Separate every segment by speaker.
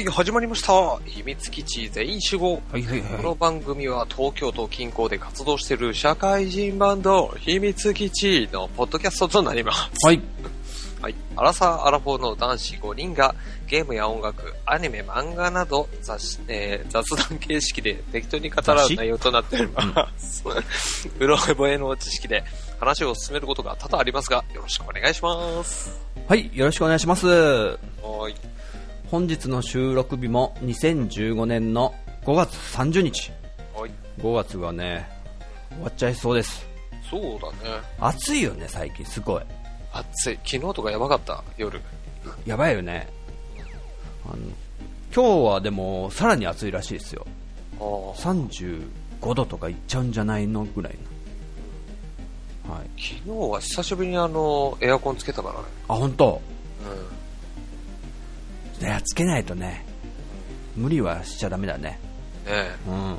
Speaker 1: はい、始まりました。秘密基地全員集合。
Speaker 2: はいはい
Speaker 1: この番組は東京都近郊で活動している社会人バンド、秘密基地のポッドキャストとなります。
Speaker 2: はい。
Speaker 1: はい。アラサー・アラフォーの男子5人がゲームや音楽、アニメ、漫画など雑誌、えー雑談形式で適当に語らう内容となっております。うろ覚えの知識で話を進めることが多々ありますが、よろしくお願いします。
Speaker 2: はい、よろしくお願いします。
Speaker 1: はい。
Speaker 2: 本日の収録日も2015年の5月30日。
Speaker 1: はい。
Speaker 2: 5月がね、終わっちゃいそうです。
Speaker 1: そうだね。
Speaker 2: 暑いよね、最近、すごい。
Speaker 1: 暑い。昨日とかやばかった、夜。
Speaker 2: やばいよね。あの、今日はでも、さらに暑いらしいですよ。
Speaker 1: ああ。
Speaker 2: 35度とかいっちゃうんじゃないのぐらいの。はい。
Speaker 1: 昨日は久しぶりにあの、エアコンつけたからね。
Speaker 2: あ、本当？
Speaker 1: う
Speaker 2: いや、つけないとね、無理はしちゃダメだね。
Speaker 1: ん。ね
Speaker 2: うん。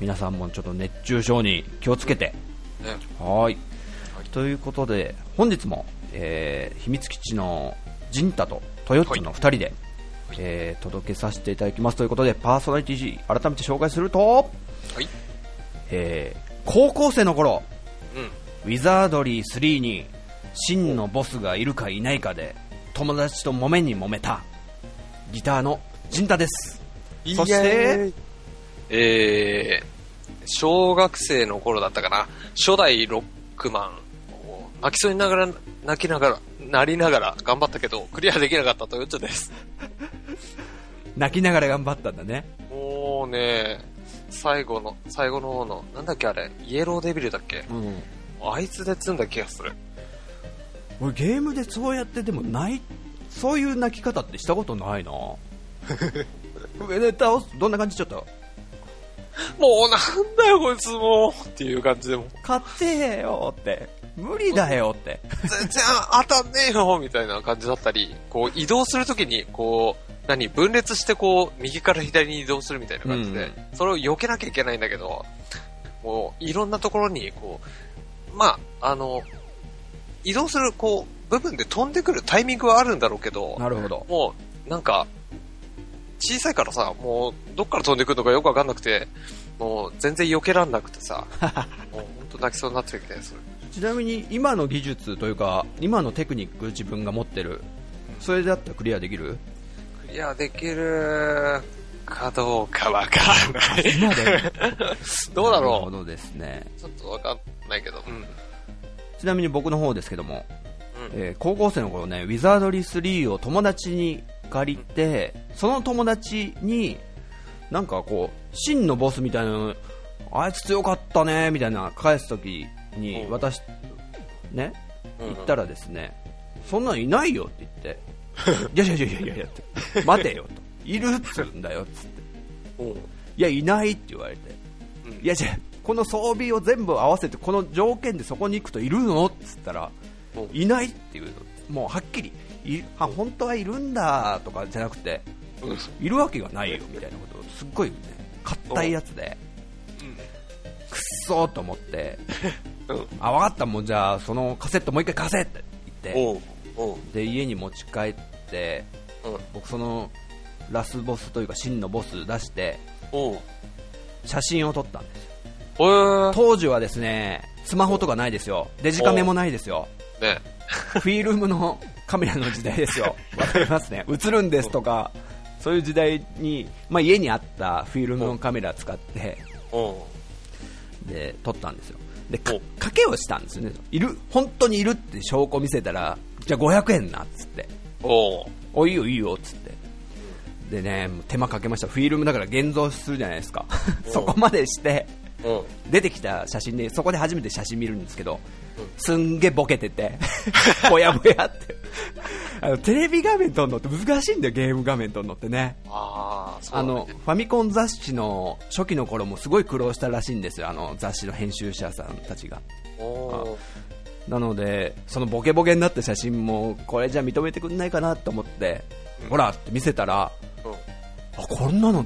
Speaker 2: 皆さんもちょっと熱中症に気をつけて。
Speaker 1: え。ね
Speaker 2: はい。ということで、本日も、えー秘密基地のジンタとトヨッツの2人で、えー届けさせていただきますということで、パーソナリティ改めて紹介すると、
Speaker 1: はい。
Speaker 2: えー高校生の頃、
Speaker 1: うん。
Speaker 2: ウィザードリー3に真のボスがいるかいないかで友達と揉めに揉めたギターのジンタです。そして、
Speaker 1: えー、小学生の頃だったかな。初代ロックマンを泣きそうにながら、泣きながら、なりながら頑張ったけど、クリアできなかったトヨッチョです。
Speaker 2: 泣きながら頑張ったんだね。
Speaker 1: もうね、最後の、最後の方の、なんだっけあれ、イエローデビルだっけ？
Speaker 2: うん。
Speaker 1: あいつで積んだ気がする。
Speaker 2: 俺ゲームでそうやってでもない、そういう泣き方ってしたことないな。上で倒す、どんな感じちょっと、
Speaker 1: もうなんだよこいつもう。っていう感じでも、
Speaker 2: 勝てよって、無理だよって。
Speaker 1: 全然当たんねえよみたいな感じだったり、こう移動するときに、こう、何、分裂してこう、右から左に移動するみたいな感じで、それを避けなきゃいけないんだけど、もう、いろんなところに、こう、まあ、あの、移動する、こう、部分で飛んでくるタイミングはあるんだろうけど、
Speaker 2: なるほど。
Speaker 1: もう、なんか、小さいからさ、もう、どっから飛んでくるのかよくわかんなくて、もう、全然避けらんなくてさ、もう、ほんと泣きそうになってる気がする。
Speaker 2: ちなみに今の技術というか、今のテクニック自分が持ってる、それだったらクリアできる？
Speaker 1: クリアできるかどうかわかんない。どうだ
Speaker 2: なるほ
Speaker 1: ろ
Speaker 2: どですね。
Speaker 1: うちょっとわかんないけど。うん。
Speaker 2: ちなみに僕の方ですけども、
Speaker 1: うん。
Speaker 2: えー高校生の頃ね、ウィザードリー3を友達に借りて、その友達に、なんかこう、真のボスみたいなの、あいつ強かったね、みたいな返すときに、
Speaker 1: うん。
Speaker 2: 私、ね、
Speaker 1: うん
Speaker 2: 言ったらですね、そんなのいないよって言って、いやいやいやいやいや待てよと、いるっつうんだよっつって、
Speaker 1: う。ん。
Speaker 2: いや、いないって言われて、
Speaker 1: うん。
Speaker 2: いや、じゃあこの装備を全部合わせて、この条件でそこに行くといるの？っつったら、
Speaker 1: うん
Speaker 2: いないっていうの、もうはっきり、いあ本当はいるんだとかじゃなくて、
Speaker 1: うん。
Speaker 2: いるわけがないよみたいなことをすっごいね、硬いやつで、くっそーと思って、
Speaker 1: うん。
Speaker 2: あ、わかった、もうじゃあ、そのカセットもう一回貸せって言って。で、家に持ち帰って、
Speaker 1: うん。
Speaker 2: 僕、そのラスボスというか、真のボス出して。写真を撮ったんですよ。当時はですね、スマホとかないですよ。デジカメもないですよ。
Speaker 1: ね。
Speaker 2: フィルムのカメラの時代ですよ。わかりますね。映るんですとか、そういう時代に、まあ、家にあったフィルムのカメラ使って。で、撮ったんですよ。で、賭けをしたんですよね。いる、本当にいるって証拠見せたら、じゃあ500円な、っつって。
Speaker 1: おう。
Speaker 2: お、いいよいいよ、っつって。でね、手間かけました。フィルムだから現像するじゃないですか。そこまでして、
Speaker 1: うん。
Speaker 2: 出てきた写真で、そこで初めて写真見るんですけど、すんげえボケてて、ぼやぼやって。あの、テレビ画面撮るのって難しいんだよ、ゲーム画面撮るのってね。
Speaker 1: あね
Speaker 2: の、ファミコン雑誌の初期の頃もすごい苦労したらしいんですよ、あの雑誌の編集者さんたちが。なので、そのボケボケになった写真も、これじゃ認めてくんないかなと思って、ほらって見せたら、
Speaker 1: うん。
Speaker 2: あ、こんなの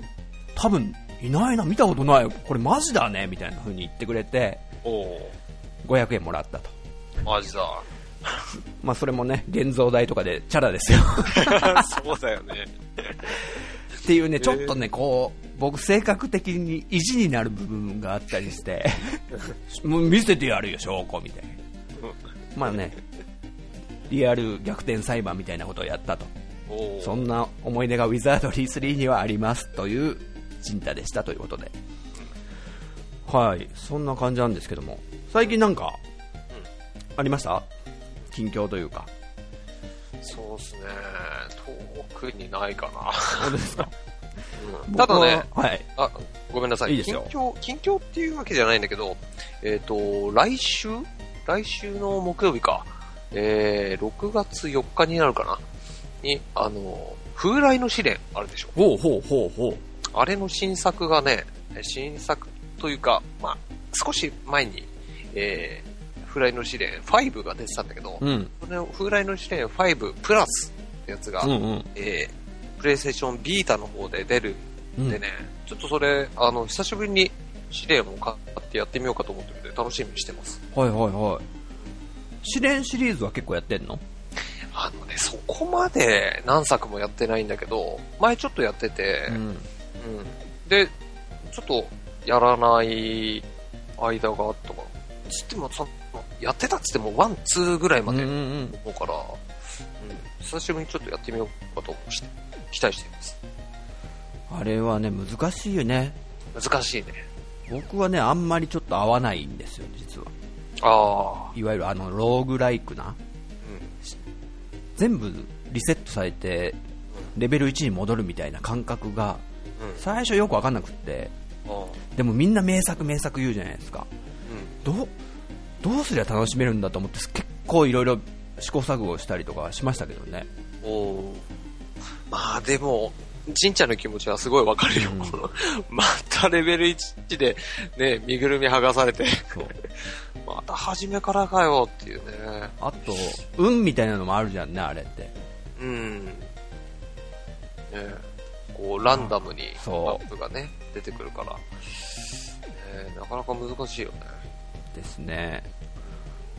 Speaker 2: 多分いないな、見たことない、これマジだね、みたいな風に言ってくれて、
Speaker 1: おう。
Speaker 2: 500円もらったと。
Speaker 1: マジだ。
Speaker 2: まあそれもね、現像代とかでチャラですよ。
Speaker 1: そうだよね。
Speaker 2: っていうね、ちょっとね、こう、僕性格的に意地になる部分があったりして、もう見せてやるよ、証拠みたいな。まあね、リアル逆転裁判みたいなことをやったと。そんな思い出がウィザードリー3にはありますというジンタでしたということで。はい、そんな感じなんですけども、最近なんか、ありました？近況というか。
Speaker 1: そうですね。特にないかな。
Speaker 2: 本当ですか？
Speaker 1: うんただね、
Speaker 2: 僕ははい。
Speaker 1: あ、ごめんなさい。
Speaker 2: いいですよ
Speaker 1: 近況、近況っていうわけじゃないんだけど、えっ、と、来週？来週の木曜日か。えー、6月4日になるかな。に、あの、風来の試練あるでしょ。
Speaker 2: ほうほうほうほう。
Speaker 1: あれの新作がね、新作というか、まあ、少し前に、えー、風来の試練5が出てたんだけど、
Speaker 2: うん。
Speaker 1: それの風来の試練5プラスってやつが、
Speaker 2: うんうん。
Speaker 1: えー、プレイステーションビータの方で出る
Speaker 2: うん
Speaker 1: でね、ちょっとそれ、あの、久しぶりに試練を買ってやってみようかと思ってるんで、楽しみにしてます。
Speaker 2: はいはいはい。試練シリーズは結構やってんの？
Speaker 1: あのね、そこまで何作もやってないんだけど、前ちょっとやってて、
Speaker 2: ん。
Speaker 1: うん。で、ちょっとやらない間があったかな。つっても、そのやってたっつっても、 one、two ぐらいまで思うから、うん、久しぶりにちょっとやってみようかとして、期待しています。
Speaker 2: あれはね、難しいよね。
Speaker 1: 難しいね。
Speaker 2: 僕はね、あんまりちょっと合わないんですよ、実は。
Speaker 1: ああ、
Speaker 2: いわゆるあの、ローグライクな。
Speaker 1: うん。
Speaker 2: 全部リセットされて、レベル1に戻るみたいな感覚が、
Speaker 1: うん。
Speaker 2: 最初よくわかんなくって、
Speaker 1: あ
Speaker 2: でもみんな名作名作言うじゃないですか。
Speaker 1: うん。
Speaker 2: どう、どうすりゃ楽しめるんだと思って、結構いろいろ試行錯誤したりとかしましたけどね。
Speaker 1: おーまあでも、じんちゃんの気持ちはすごいわかるよ。
Speaker 2: うん
Speaker 1: またレベル1でね、身ぐるみ剥がされて。また初めからかよっていうね。
Speaker 2: あと、運みたいなのもあるじゃんね、あれって。
Speaker 1: ランダムにマップがね、出てくるから、ねなかなか難しいよね。
Speaker 2: ですね。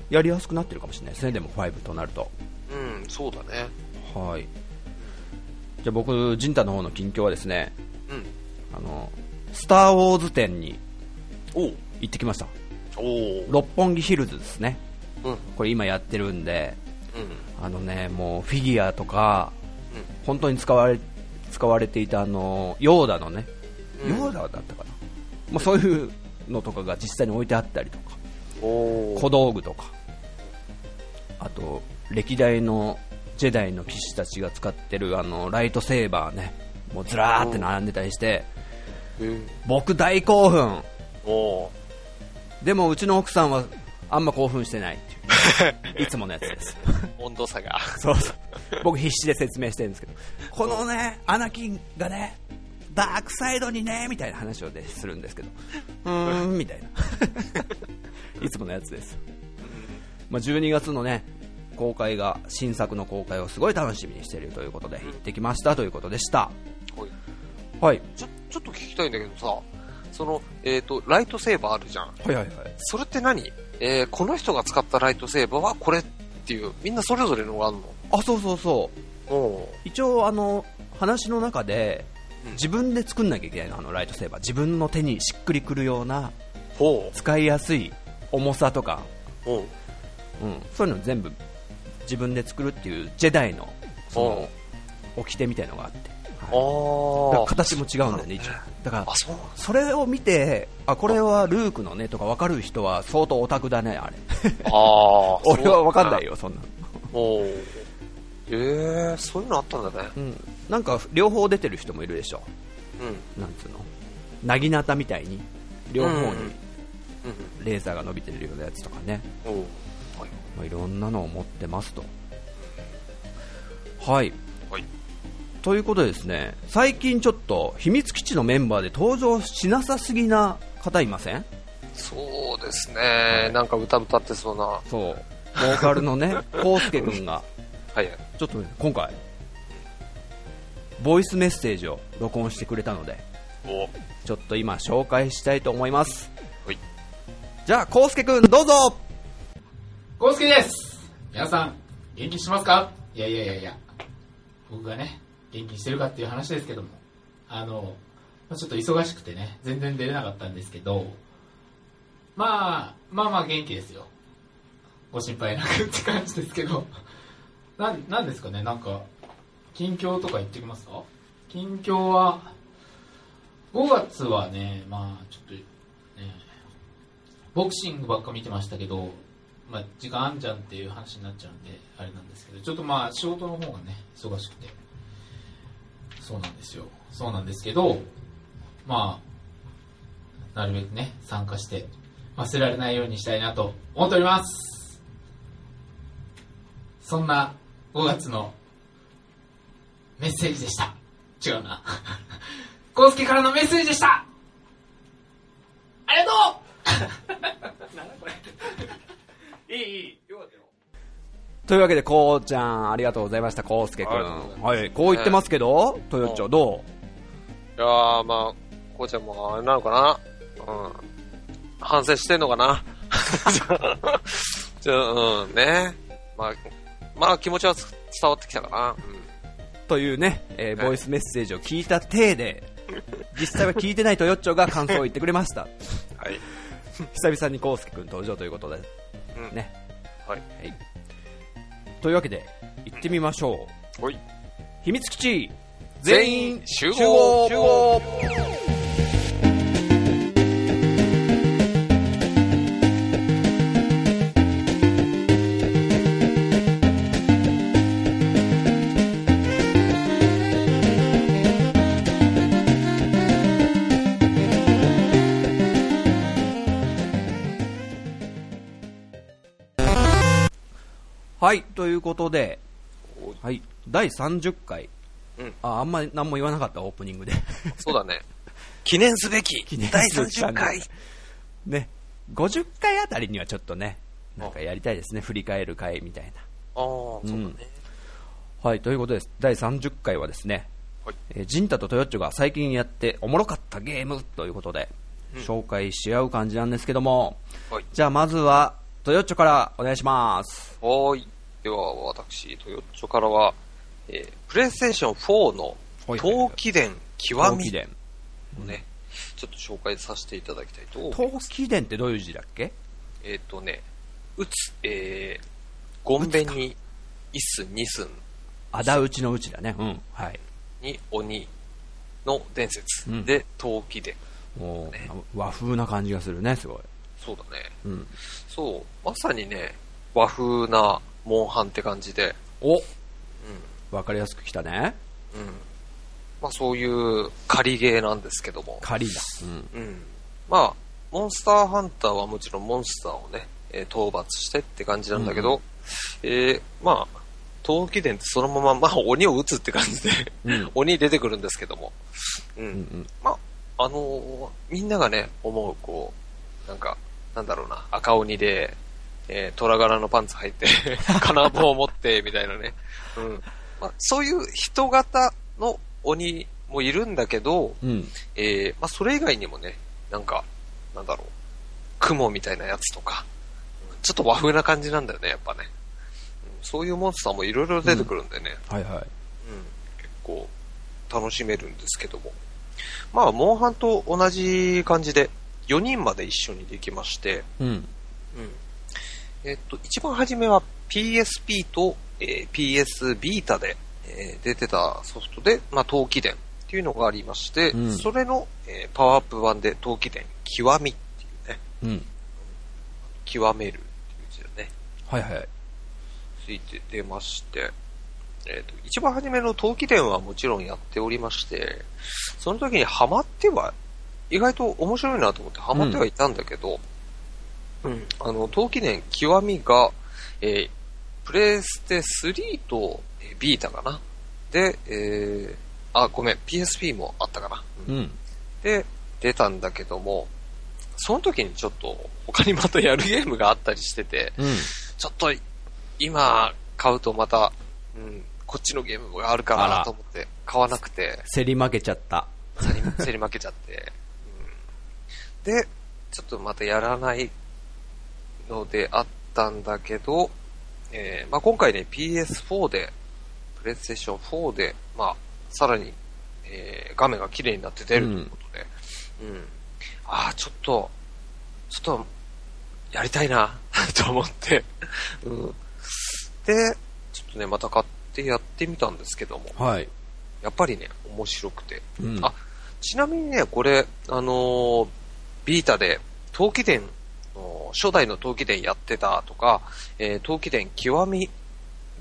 Speaker 2: やりやすくなってるかもしれないですね、でも5となると。
Speaker 1: うん、そうだね。
Speaker 2: はい。じゃあ僕、ジンタの方の近況はですね、
Speaker 1: うん。
Speaker 2: あの、スター・ウォーズ展に行ってきました。
Speaker 1: おう
Speaker 2: 六本木ヒルズですね。
Speaker 1: うん。うん。
Speaker 2: これ今やってるんで、
Speaker 1: うん。
Speaker 2: あのね、もうフィギュアとか、本当に使われ、使われていたあの、ヨーダのね、
Speaker 1: うん。
Speaker 2: ヨーダだったかな。まあそういうのとかが実際に置いてあったりとか、
Speaker 1: お
Speaker 2: 小道具とか、あと、歴代のジェダイの騎士たちが使ってるあの、ライトセーバーね、もうずらーって並んでたりして、
Speaker 1: うん。
Speaker 2: 僕大興奮。でもうちの奥さんはあんま興奮してないって いつものやつです。
Speaker 1: 温度差が。
Speaker 2: そうそう。僕必死で説明してるんですけどこのねアナキンがねダークサイドにねみたいな話を、ね、するんですけどうーんみたいな。いつものやつです、まあ、12月のね公開が新作の公開をすごい楽しみにしているということで行ってきましたということでした。
Speaker 1: おい。
Speaker 2: はい。
Speaker 1: ちょ、ちょっと聞きたいんだけどさ、その、えっ、と、ライトセーバーあるじゃん。
Speaker 2: はいはいはい。
Speaker 1: それって何？えー、この人が使ったライトセーバーはこれっていう、みんなそれぞれのがあるの？
Speaker 2: あそうそうそう。
Speaker 1: お
Speaker 2: 一応あの話の中で
Speaker 1: うん。
Speaker 2: 自分で作んなきゃいけないのあのライトセーバー。自分の手にしっくりくるような
Speaker 1: ほ
Speaker 2: 使いやすい重さとか、
Speaker 1: う。ほ
Speaker 2: うん、そういうの全部自分で作るっていうジェダイのその掟みたいのがあって、
Speaker 1: う。
Speaker 2: 形も違うんだよね一応。だから
Speaker 1: あ、そ
Speaker 2: れを見てあこれはルークのねとか分かる人は相当オタクだねあれ。
Speaker 1: ああ。
Speaker 2: 俺は分かんない
Speaker 1: よ。
Speaker 2: よそんなの。
Speaker 1: おー。えー、そういうのあったんだね。
Speaker 2: うん、なんか両方出てる人もいるでしょ。
Speaker 1: うん。
Speaker 2: なんつうの？なぎなたみたいに両方にレーザーが伸びてるようなやつとかね、
Speaker 1: はい。
Speaker 2: まあ、いろんなのを持ってますと。はい
Speaker 1: はい。
Speaker 2: ということでですね最近ちょっと秘密基地のメンバーで登場しなさすぎな方いません？
Speaker 1: そうですね。なんか歌歌ってそうな。は
Speaker 2: そう。ボーカルのね コウスケ君が。
Speaker 1: いはい。
Speaker 2: ちょっとね今回ボイスメッセージを録音してくれたので
Speaker 1: お。
Speaker 2: ちょっと今紹介したいと思います。
Speaker 1: はい。
Speaker 2: じゃあコウスケ君どうぞ！
Speaker 3: コウスケです。皆さん、元気してますか？いやいやいやいや、僕がね、元気してるかっていう話ですけども、あの、ちょっと忙しくてね、全然出れなかったんですけど、まあ、まあまあ元気ですよ。ご心配なくって感じですけど、なん、なんですかね、なんか、近況とか言ってきますか？近況は、5月はね、まあちょっと、ね、ボクシングばっか見てましたけど、まあ、時間あんじゃんっていう話になっちゃうんで、あれなんですけど、ちょっとまあ、仕事の方がね、忙しくて、そうなんですよ。そうなんですけど、まあ、なるべくね、参加して、忘れられないようにしたいなと思っております。そんな5月のメッセージでした。違うな。コウスケからのメッセージでしたありがとう なこれ。いい、いい。
Speaker 2: というわけで、こうちゃん、ありがとうございました、こうすけくん。はい、こう言ってますけど、トヨッチョ、ど
Speaker 1: いやー、まあ、こうちゃんもあれなのかな？うん。反省してんのかな？じゃあ、うん、ね。まあ、まあ気持ちは伝わってきたかな。うん。
Speaker 2: うというね、えー
Speaker 1: はい
Speaker 2: ボイスメッセージを聞いた体で、実際は聞いてないトヨッチョが感想を言ってくれました。
Speaker 1: はい。
Speaker 2: 久々にこうすけくん登場ということで。
Speaker 1: うん。
Speaker 2: ね。
Speaker 1: はい。
Speaker 2: というわけで、行ってみましょう。
Speaker 1: ほい。
Speaker 2: 秘密基地
Speaker 1: 全員集合
Speaker 2: 集合はい、ということで、はい、第30回。
Speaker 1: うん
Speaker 2: あ、あんまり何も言わなかった、オープニングで。
Speaker 1: そうだね。記念すべき
Speaker 2: 記念
Speaker 1: 第
Speaker 2: すべき
Speaker 1: 30回。
Speaker 2: ね、50回あたりにはちょっとね、なんかやりたいですね、振り返る回みたいな。
Speaker 1: ああ、そうだね。
Speaker 2: はい、ということです。第30回はですね、
Speaker 1: はい
Speaker 2: えージンタとトヨッチョが最近やっておもろかったゲームということで、
Speaker 1: うん
Speaker 2: 紹介し合う感じなんですけども、
Speaker 1: はい。
Speaker 2: じゃあまずは、トヨッチョからお願いします。
Speaker 1: はーい。では、私、トヨッチョからは、えー、プレイステーション4の陶器伝極み。をね、ちょっと紹介させていただきたいと思い
Speaker 2: 陶
Speaker 1: ます。
Speaker 2: 器伝ってどういう字だっけ？
Speaker 1: えっ、とね、打つ、えー、ゴンベに、一寸二寸
Speaker 2: 仇討ちのうちだね。うん。はい。
Speaker 1: に鬼の伝説、
Speaker 2: うん
Speaker 1: で、陶器伝。
Speaker 2: もう、
Speaker 1: ね
Speaker 2: 和風な感じがするね、すごい。
Speaker 1: そうだね。
Speaker 2: うん。
Speaker 1: そう、まさにね、和風なモンハンって感じで、
Speaker 2: お
Speaker 1: うん。
Speaker 2: わかりやすくきたね。
Speaker 1: うん。まあそういう仮ゲーなんですけども。
Speaker 2: 仮だ。うん。
Speaker 1: うん。まあ、モンスターハンターはもちろんモンスターをね、えー討伐してって感じなんだけど、えーまあ、陶器伝ってそのまま、まあ鬼を撃つって感じで、
Speaker 2: うん
Speaker 1: 鬼出てくるんですけども。うん。
Speaker 2: うんうん。
Speaker 1: まあ、あのーみんながね、思う、こう、なんか、なんだろうな、赤鬼で、えー虎柄のパンツ履いて、金棒を持って、みたいなね。うん。まあ、そういう人型の鬼もいるんだけど、
Speaker 2: うん。
Speaker 1: えーまあ、それ以外にもね、なんか、なんだろう、雲みたいなやつとか、うんちょっと和風な感じなんだよね、やっぱね。うんそういうモンスターもいろいろ出てくるんでね、
Speaker 2: はいはい。
Speaker 1: うん、結構楽しめるんですけども。まあ、モンハンと同じ感じで、4人まで一緒にできまして、
Speaker 2: うん。
Speaker 1: うん。えっと、一番初めは PSP と、えー PS ビータで、えー出てたソフトで、まあ、陶器伝っていうのがありまして、
Speaker 2: うん
Speaker 1: それの、えーパワーアップ版で陶器伝極みっていうね、
Speaker 2: うん。
Speaker 1: 極めるっていう字でね、
Speaker 2: はいはい。
Speaker 1: ついて出まして、えっ、と、一番初めの陶器伝はもちろんやっておりまして、その時にハマっては、意外と面白いなと思ってハマってはいたんだけど、うん、あの、陶器伝極みが、えープレステ3と、えービータかな。で、えーあ、ごめん、PSP もあったかな。うん
Speaker 2: うん。
Speaker 1: で、出たんだけども、その時にちょっと他にまたやるゲームがあったりしてて、
Speaker 2: うん。
Speaker 1: ちょっと今買うとまた、うん、こっちのゲームがあるか
Speaker 2: あら
Speaker 1: なと思って買わなくて、
Speaker 2: 競り負けちゃった。
Speaker 1: 競り競り負けちゃって、うん、で、ちょっとまたやらないのであったんだけど、えーまあ、今回ね、PS4 で、プレイステーション4で、まあ、さらに、えー画面が綺麗になって出るということで、うん。ああ、ちょっと、ちょっと、やりたいな、と思って、うん。で、ちょっとね、また買ってやってみたんですけども、
Speaker 2: はい。
Speaker 1: やっぱりね、面白くて。
Speaker 2: うん。
Speaker 1: あちなみにね、これ、あのービータで、陶器伝の、初代の陶器伝やってたとか、えー陶器伝極み、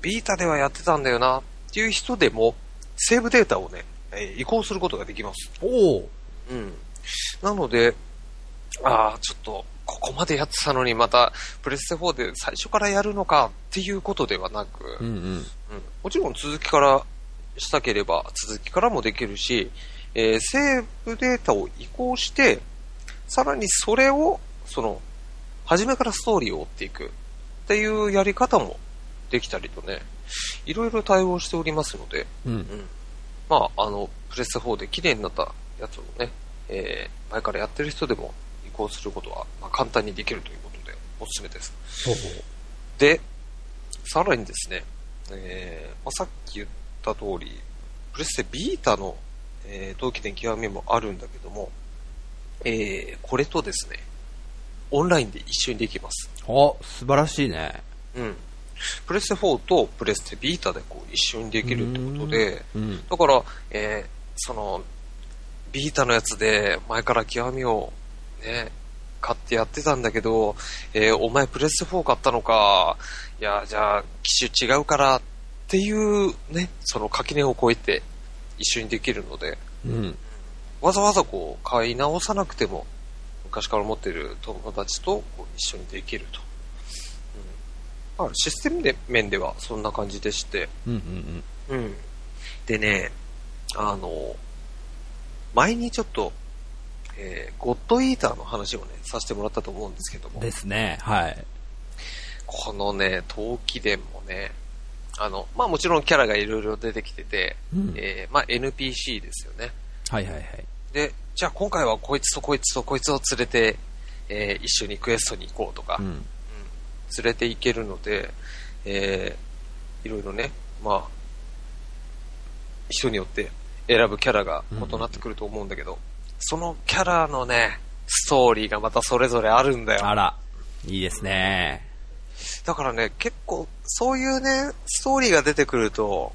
Speaker 1: ビータではやってたんだよな、っていう人でも、セーブデータをね、えー移行することができます。
Speaker 2: おお
Speaker 1: うん。なので、ああ、ちょっと、ここまでやってたのにまた、プレステ4で最初からやるのかっていうことではなく、
Speaker 2: うんうん。
Speaker 1: うんもちろん続きからしたければ続きからもできるし、えーセーブデータを移行して、さらにそれを、その、初めからストーリーを追っていくっていうやり方もできたりとね、いろいろ対応しておりますので、
Speaker 2: うん
Speaker 1: う。ん。まあ、あの、プレステ4で綺麗になったやつをね、えー前からやってる人でも移行することは、まあ、簡単にできるということで、おすすめです。で、さらにですね、えーまあ、さっき言った通り、プレステビータの、えー同期伝極みもあるんだけども、えーこれとですね、オンラインで一緒にできます。
Speaker 2: 素晴らしいね。
Speaker 1: うん。プレステ4とプレステビータでこう一緒にできるってことで、
Speaker 2: うん。
Speaker 1: だから、えーその、ビータのやつで前から極みをね、買ってやってたんだけど、えーお前プレステ4買ったのか、いや、じゃあ機種違うからっていうね、その垣根を越えて一緒にできるので、
Speaker 2: うん。
Speaker 1: わざわざこう買い直さなくても、昔から持ってる友達と一緒にできると。うんまあ、システムで面ではそんな感じでして、
Speaker 2: うんうん
Speaker 1: うん。でね、あの、前にちょっと、えーゴッドイーターの話をね、させてもらったと思うんですけど
Speaker 2: うん。
Speaker 1: も、
Speaker 2: ですね。はい。
Speaker 1: このね、陶器伝もね、あの、まあもちろんキャラがいろいろ出てきてて、
Speaker 2: うん
Speaker 1: えーまあ NPC ですよね。
Speaker 2: はいはいはい。
Speaker 1: で、じゃあ今回はこいつとこいつとこいつを連れて、えー一緒にクエストに行こうとか、
Speaker 2: うん。
Speaker 1: うん連れて行けるので、えーいろいろね、まあ、人によって選ぶキャラが異なってくると思うんだけど、そのキャラのね、ストーリーがまたそれぞれあるんだよ。
Speaker 2: あら。いいですね。
Speaker 1: だからね、結構、そういうね、ストーリーが出てくると、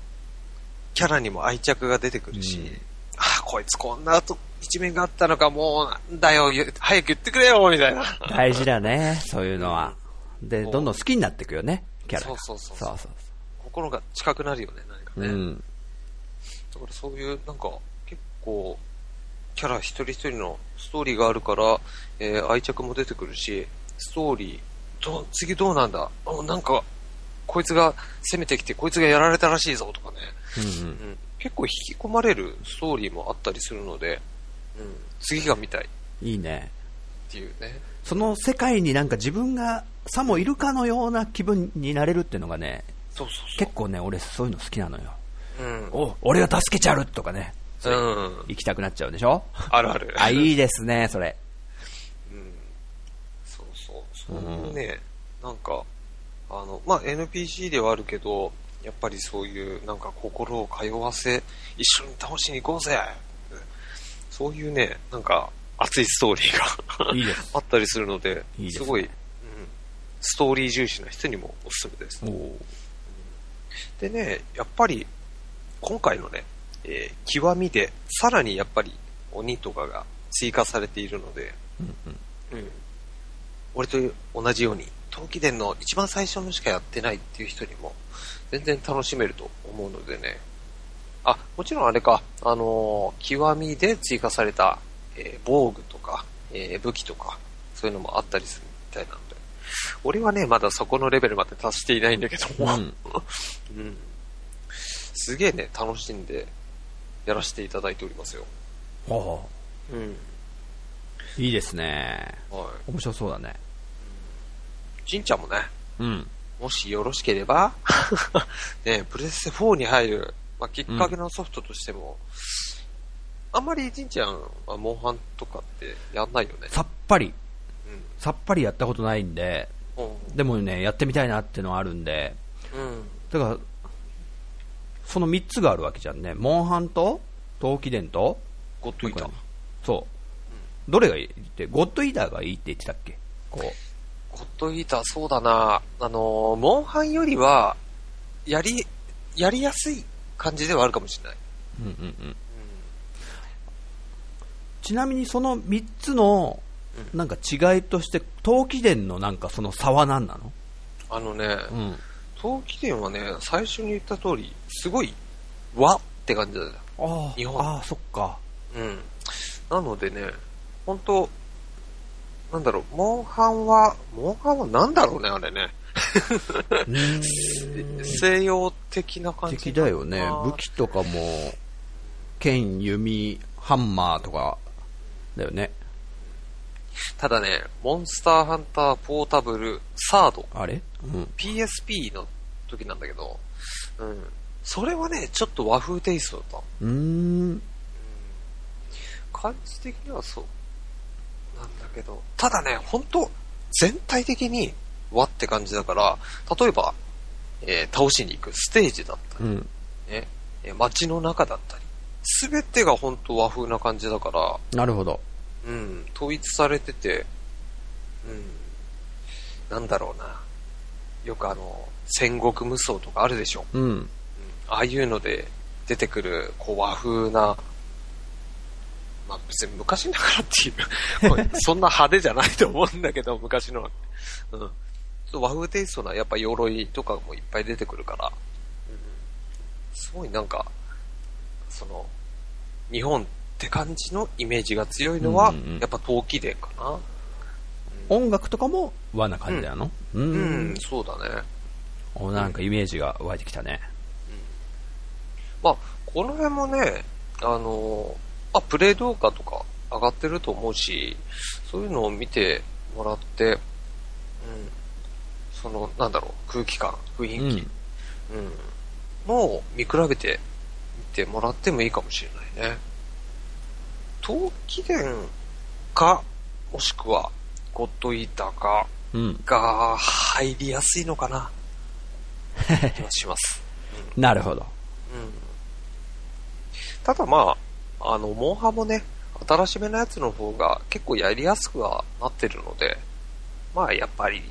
Speaker 1: キャラにも愛着が出てくるし、
Speaker 2: うん
Speaker 1: ああ、こいつこんなと一面があったのか、もうなんだよ、言早く言ってくれよ、みたいな。
Speaker 2: 大事だね。そういうのは。で、
Speaker 1: そう
Speaker 2: どんどん好きになっていくよね。キャラが。
Speaker 1: そうそうそう
Speaker 2: そうそう
Speaker 1: 心が近くなるよね、何かね。
Speaker 2: そううん。
Speaker 1: だからそういう、なんか、結構、キャラ一人一人のストーリーがあるから、えー愛着も出てくるし、ストーリー、どう次どうなんだ？あなんか、こいつが攻めてきて、こいつがやられたらしいぞとかね。
Speaker 2: うんうん
Speaker 1: うん、結構引き込まれるストーリーもあったりするので、うん、次が見たいっ
Speaker 2: いいね。
Speaker 1: ていうね。
Speaker 2: その世界になんか自分がさもいるかのような気分になれるっていうのがね、
Speaker 1: そうそうそう。
Speaker 2: 結構ね、俺そういうの好きなのよ。
Speaker 1: うん。
Speaker 2: お、俺が助けちゃうとかね、
Speaker 1: うん。
Speaker 2: 行きたくなっちゃうでしょ？
Speaker 1: あるある。
Speaker 2: あ、いいですね、それ。
Speaker 1: うん。そうそう。そういうね、なんか、あの、まあ、NPC ではあるけど、やっぱりそういう、なんか心を通わせ、一緒に倒しに行こうぜそういうね、なんか、熱いストーリーが
Speaker 2: いいです。
Speaker 1: あったりするので、
Speaker 2: いいですね
Speaker 1: すごい、うん、ストーリー重視な人にもおすすめです。でね、やっぱり、今回のね、えー極みで、さらにやっぱり鬼とかが追加されているので、
Speaker 2: うんうん
Speaker 1: うん。俺と同じように、陶器伝の一番最初のしかやってないっていう人にも、全然楽しめると思うのでね。あ、もちろんあれか、あのー極みで追加された、えー防具とか、えー武器とか、そういうのもあったりするみたいなので。俺はね、まだそこのレベルまで達していないんだけども、
Speaker 2: うん。
Speaker 1: うん。すげえね、楽しんでやらせていただいておりますよ。
Speaker 2: お
Speaker 1: うん。
Speaker 2: ーいいですね。
Speaker 1: は
Speaker 2: 面白そうだね。
Speaker 1: い。しんちゃんもね、
Speaker 2: うん。
Speaker 1: もしよろしければ、ね、プレステ4に入る、まあ、きっかけのソフトとしても、あんまりじんちゃんはモンハンとかってやんないよね。
Speaker 2: さっぱり、さっぱりやったことないんで、
Speaker 1: うん。うん。
Speaker 2: でもね、やってみたいなっていうのはあるんで、
Speaker 1: うん。
Speaker 2: だから、その3つがあるわけじゃんね。モンハンと、陶器伝と、
Speaker 1: ゴッドイーター。
Speaker 2: そう。どれがいいって、ゴッドイーターがいいって言ってたっけ？こう。
Speaker 1: ゴッドイーター、そうだな。あのー、モンハンよりは、やり、やりやすい感じではあるかもしれない。
Speaker 2: うんうんうん。ちなみにその3つの、なんか違いとして、陶器伝のなんかその差は何なの？
Speaker 1: あのね、
Speaker 2: うん。
Speaker 1: 陶器伝はね、最初に言った通り、すごい、和って感じだよ。
Speaker 2: あ
Speaker 1: 日本
Speaker 2: ああ、そっか。
Speaker 1: うん。なのでね、本当なんだろう、モンハンは、モンハンはなんだろうね、あれね。西洋的な感じ。
Speaker 2: 敵だよね。武器とかも、剣、弓、ハンマーとか、だよね。
Speaker 1: ただね、モンスターハンターポータブルサード、
Speaker 2: あれ？うん。
Speaker 1: PSP の時なんだけど、うん。それはね、ちょっと和風テイストだった。
Speaker 2: うーん。
Speaker 1: 感じ的にはそう。けど、ただね、本当全体的に和って感じだから、例えば、えー倒しに行くステージだったり、
Speaker 2: うん。
Speaker 1: ね、えー街の中だったり、すべてが本当和風な感じだから、
Speaker 2: なるほど。
Speaker 1: うん、統一されてて、うん、なんだろうな。よくあの、戦国無双とかあるでしょ。
Speaker 2: うん。
Speaker 1: うんああいうので出てくる、こう和風な、まあ別に昔ながらっていう、そんな派手じゃないと思うんだけど、昔のは。うん。和風テイストな、やっぱ鎧とかもいっぱい出てくるから、うん、すごいなんか、その、日本って感じのイメージが強いのは、
Speaker 2: うんうんうん
Speaker 1: やっぱ陶器伝かな。
Speaker 2: 音楽とかも和な感じなの？う
Speaker 1: うんん、そうだね。
Speaker 2: おなんかイメージが湧いてきたね。
Speaker 1: まあ、この辺もね、あの、あ、プレイ動画とか上がってると思うし、そういうのを見てもらって、うん、その、なんだろう、空気感、雰囲気、
Speaker 2: うん。
Speaker 1: うん、のを見比べて見てもらってもいいかもしれないね。陶器伝か、もしくは、ゴッドイーターか、
Speaker 2: うん。
Speaker 1: が入りやすいのかな、気はします。
Speaker 2: なるほど。
Speaker 1: うんただまあ、あの、モンハンもね、新しめのやつの方が結構やりやすくはなってるので、まあやっぱり、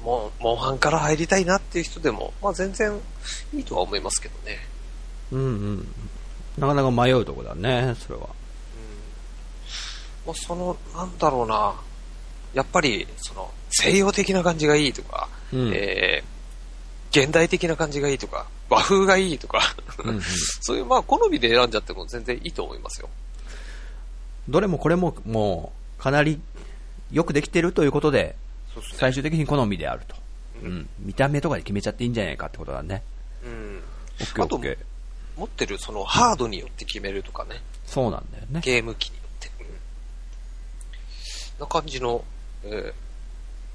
Speaker 1: うん、モンモンハンから入りたいなっていう人でも、まあ全然いいとは思いますけどね。
Speaker 2: うんうん。なかなか迷うとこだね、それは。
Speaker 1: まあその、なんだろうな、やっぱり、その、西洋的な感じがいいとか、
Speaker 2: うん
Speaker 1: えー、現代的な感じがいいとか、和風がいいとか、
Speaker 2: うんうん
Speaker 1: そういうまあ好みで選んじゃっても全然いいと思いますよ。
Speaker 2: どれもこれももうかなりよくできてるということで、
Speaker 1: ですね。
Speaker 2: 最終的に好みであると。
Speaker 1: う
Speaker 2: うんん。見た目とかで決めちゃっていいんじゃないかってことだね。
Speaker 1: うん。
Speaker 2: オッケー
Speaker 1: あと
Speaker 2: オッケー。
Speaker 1: 持ってるそのハードによって決めるとかね。
Speaker 2: そうなんだよね。
Speaker 1: ゲーム機によって。うん。な感じの、えー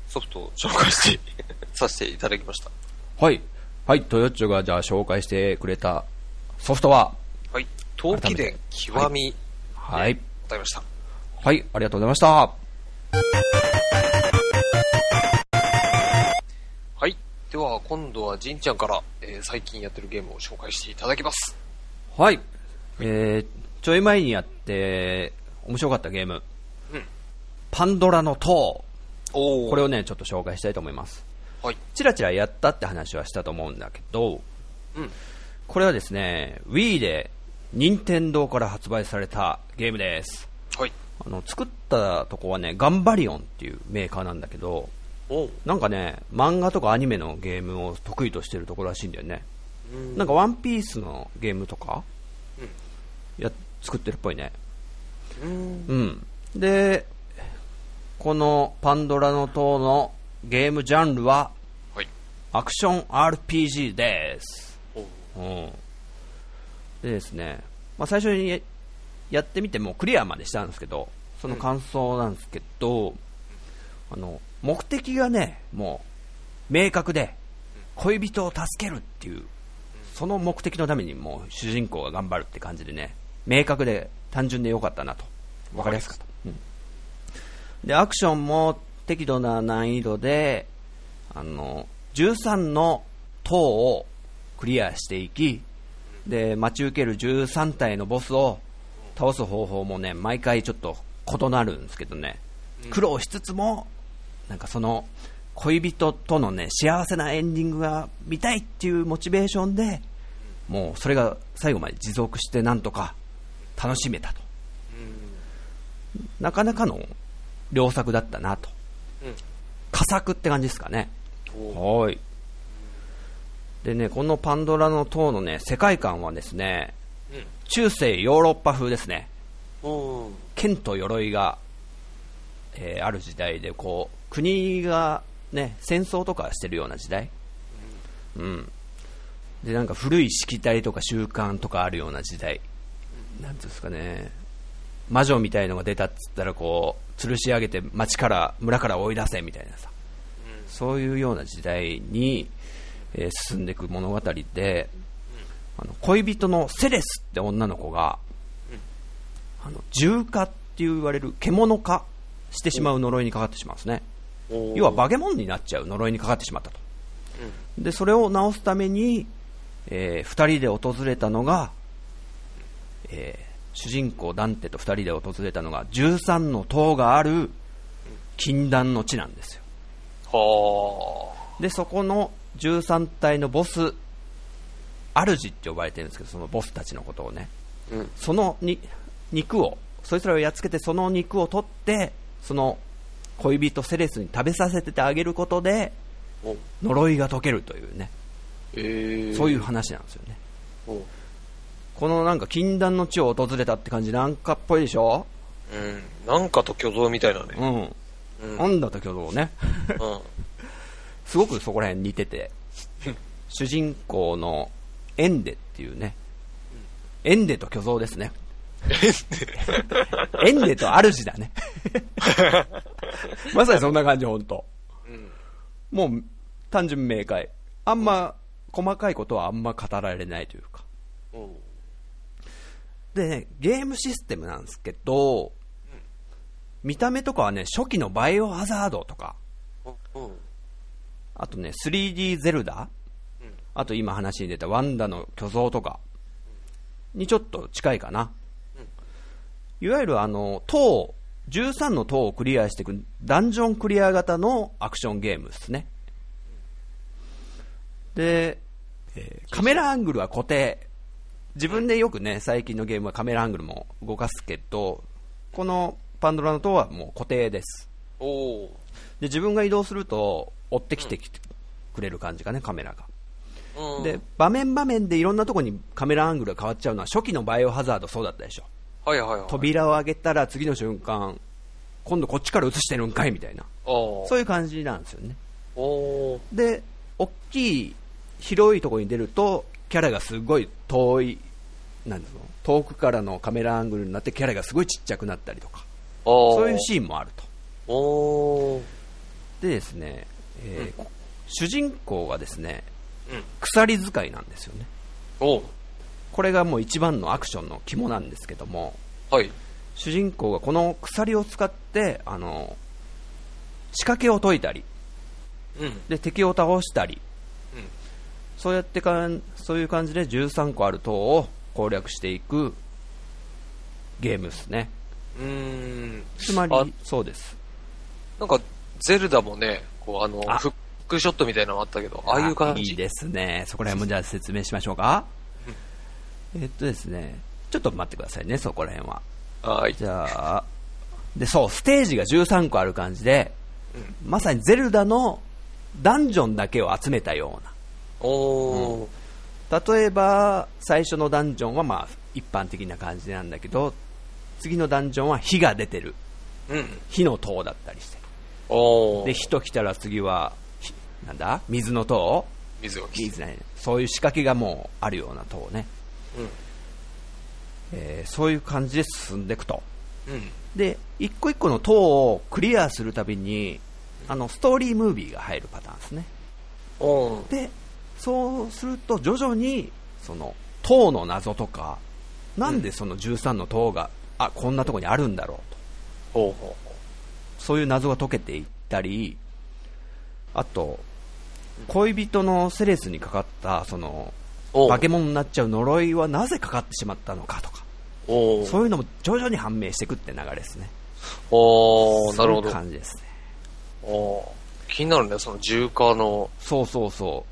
Speaker 1: ソフトを紹介して させていただきました。
Speaker 2: はい。はい、トヨッチョがじゃあ紹介してくれたソフトは、
Speaker 1: はい。陶器伝極みで
Speaker 2: はい。
Speaker 1: ございました。
Speaker 2: はい、ありがとうございました。
Speaker 1: はい。では、今度はじんちゃんから、えー最近やってるゲームを紹介していただきます。
Speaker 2: はい。えー、ちょい前にやって、面白かったゲーム。
Speaker 1: うん
Speaker 2: パンドラの塔。
Speaker 1: お
Speaker 2: これをね、ちょっと紹介したいと思います。
Speaker 1: はい。
Speaker 2: チラチラやったって話はしたと思うんだけど、
Speaker 1: うん。
Speaker 2: これはですね、Wii で任天堂から発売されたゲームです。
Speaker 1: はい。
Speaker 2: あの、作ったとこはね、ガンバリオンっていうメーカーなんだけど。なんかね、漫画とかアニメのゲームを得意としてるところらしいんだよね。
Speaker 1: うん
Speaker 2: なんかワンピースのゲームとか、
Speaker 1: うん
Speaker 2: や、作ってるっぽいね。
Speaker 1: うん。
Speaker 2: うん。で、このパンドラの塔のゲームジャンルは、
Speaker 1: はい。
Speaker 2: アクション RPG です。
Speaker 1: おう。
Speaker 2: うん。でですね、まあ、最初にややってみてもクリアまでしたんですけど、その感想なんですけど、あの、目的がね、もう、明確で、恋人を助けるっていう、その目的のためにもう主人公が頑張るって感じでね、明確で単純でよかったなと。わかりやすかった。うんで、アクションも適度な難易度で、あの、13の塔をクリアしていき、で、待ち受ける13体のボスを倒す方法もね、毎回ちょっと異なるんですけどね、苦労しつつも、なんかその、恋人とのね、幸せなエンディングが見たいっていうモチベーションで、もうそれが最後まで持続してなんとか楽しめたと。なかなかの良作だったなと。
Speaker 1: うん。
Speaker 2: 佳作って感じですかね。
Speaker 1: お
Speaker 2: はい。でね、このパンドラの塔のね、世界観はですね、
Speaker 1: うん。
Speaker 2: 中世ヨーロッパ風ですね。
Speaker 1: お
Speaker 2: 剣と鎧が、えーある時代で、こう、国がね、戦争とかしてるような時代。うん。で、なんか古いしきたりとか習慣とかあるような時代。なんですかね。魔女みたいのが出たっつったら、こう、吊るし上げて町から、村から追い出せみたいなさ。そういうような時代に、えー進んでいく物語で、あの恋人のセレスって女の子が、あの重化って言われる獣化してしまう呪いにかかってしまうんですね。
Speaker 1: お
Speaker 2: 要は化け物になっちゃう呪いにかかってしまったと。で、それを治すために、えー二人で訪れたのが、えー主人公ダンテと二人で訪れたのが、13の塔がある禁断の地なんですよ。
Speaker 1: は
Speaker 2: で、そこの13体のボス、主って呼ばれてるんですけど、そのボスたちのことをね、
Speaker 1: あ。うん。
Speaker 2: そのに肉を、そいつらをやっつけて、その肉を取って、その恋人セレスに食べさせてあげることで、
Speaker 1: お
Speaker 2: 呪いが解けるというね、
Speaker 1: えー。
Speaker 2: そういう話なんですよね。
Speaker 1: お
Speaker 2: このなんか禁断の地を訪れたって感じなんかっぽいでしょ？
Speaker 1: うん。なんかと巨像みたいなね。
Speaker 2: うん。
Speaker 1: うん。
Speaker 2: なんだったけどね。
Speaker 1: うん。
Speaker 2: すごくそこら辺似てて、主人公のエンデっていうね、エンデと巨像ですね。エンデと主だね。まさにそんな感じ、ほんと。
Speaker 1: うん。
Speaker 2: もう、単純明快。あんま、細かいことはあんま語られないというか。
Speaker 1: お
Speaker 2: でね、ゲームシステムなんですけど、見た目とかはね、初期のバイオハザードとか、
Speaker 1: うん。
Speaker 2: あとね、3D ゼルダ、
Speaker 1: うん
Speaker 2: あと今話に出たワンダの巨像とかにちょっと近いかな。いわゆるあの、塔、13の塔をクリアしていくダンジョンクリア型のアクションゲームですね。で、えーカメラアングルは固定。自分でよくね、最近のゲームはカメラアングルも動かすけど、このパンドラの塔はもう固定です。
Speaker 1: おお
Speaker 2: で、自分が移動すると追ってきてきてくれる感じかね、カメラが。
Speaker 1: うん。
Speaker 2: で、場面場面でいろんなとこにカメラアングルが変わっちゃうのは初期のバイオハザードそうだったでしょ。
Speaker 1: はいはいはい。
Speaker 2: 扉を開けたら次の瞬間、今度こっちから映してるんかいみたいな。
Speaker 1: お
Speaker 2: そういう感じなんですよね。で、大きい、広いところに出ると、キャラがすごい遠い、なんですの？遠くからのカメラアングルになってキャラがすごいちっちゃくなったりとか、そういうシーンもあると。でですね、えー主人公がですね、
Speaker 1: うん。
Speaker 2: 鎖使いなんですよね。これがもう一番のアクションの肝なんですけども、
Speaker 1: はい。
Speaker 2: 主人公がこの鎖を使って、あの、仕掛けを解いたり、
Speaker 1: うん。
Speaker 2: で、敵を倒したり、
Speaker 1: うん。
Speaker 2: そうやってかん、そういう感じで13個ある塔を攻略していくゲームですね。
Speaker 1: うーん。
Speaker 2: つま
Speaker 1: あ
Speaker 2: り、そうです。
Speaker 1: なんか、ゼルダもね、こう、あの、
Speaker 2: あ
Speaker 1: フックショットみたいなのあったけど、ああいう感じ。
Speaker 2: いいですね。そこら辺もじゃあ説明しましょうか。えっとですね、ちょっと待ってくださいね、そこら辺は。
Speaker 1: はい。
Speaker 2: じゃあ、で、そう、ステージが13個ある感じで、まさにゼルダのダンジョンだけを集めたような。
Speaker 1: おー。
Speaker 2: 例えば、最初のダンジョンはまあ一般的な感じなんだけど、次のダンジョンは火が出てる。
Speaker 1: うん。
Speaker 2: 火の塔だったりして。で、火と来たら次は、ひなんだ？水の塔？
Speaker 1: 水が。
Speaker 2: 水ない。そういう仕掛けがもうあるような塔ね。
Speaker 1: うん。
Speaker 2: えーそういう感じで進んでいくと。
Speaker 1: うん。
Speaker 2: で、一個一個の塔をクリアするたびに、あの、ストーリームービーが入るパターンですね。で、そうすると徐々に、その、塔の謎とか、なんでその13の塔が、あ、こんなとこにあるんだろうと。
Speaker 1: ほうほ
Speaker 2: そういう謎が解けていったり、あと、恋人のセレスにかかったその化け物になっちゃう呪いはなぜかかってしまったのかとか。そういうのも徐々に判明していくって流れですね。
Speaker 1: おーなるほど。
Speaker 2: 感じですね。
Speaker 1: おー。気になるね、その重化の。
Speaker 2: そうそうそ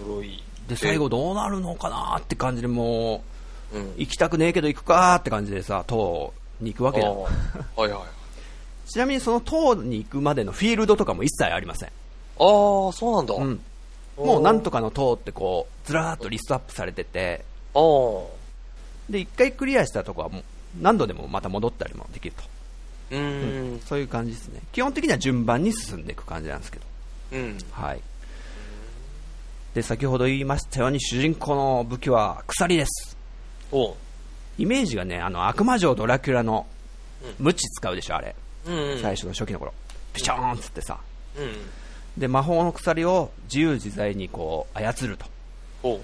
Speaker 1: 呪い。
Speaker 2: うで最後どうなるのかなって感じでもう
Speaker 1: うん。
Speaker 2: 行きたくねえけど行くかって感じでさ塔に行くわけだ
Speaker 1: はいはい。
Speaker 2: ちなみにその塔に行くまでのフィールドとかも一切ありません、
Speaker 1: ああ、そうなんだ。
Speaker 2: うん、もうなんとかの塔ってこうずらーっとリストアップされてて。で一回クリアしたとこはもう何度でもまた戻ったりもできると
Speaker 1: うーん。
Speaker 2: そういう感じですね基本的には順番に進んでいく感じなんですけど
Speaker 1: うん。
Speaker 2: はいで先ほど言いましたように主人公の武器は鎖です。イメージがねあの悪魔城ドラキュラの無知使うでしょあれ、
Speaker 1: うん。
Speaker 2: 最初の初期の頃ピシャーンっつってさ
Speaker 1: うん。
Speaker 2: で魔法の鎖を自由自在にこう操ると。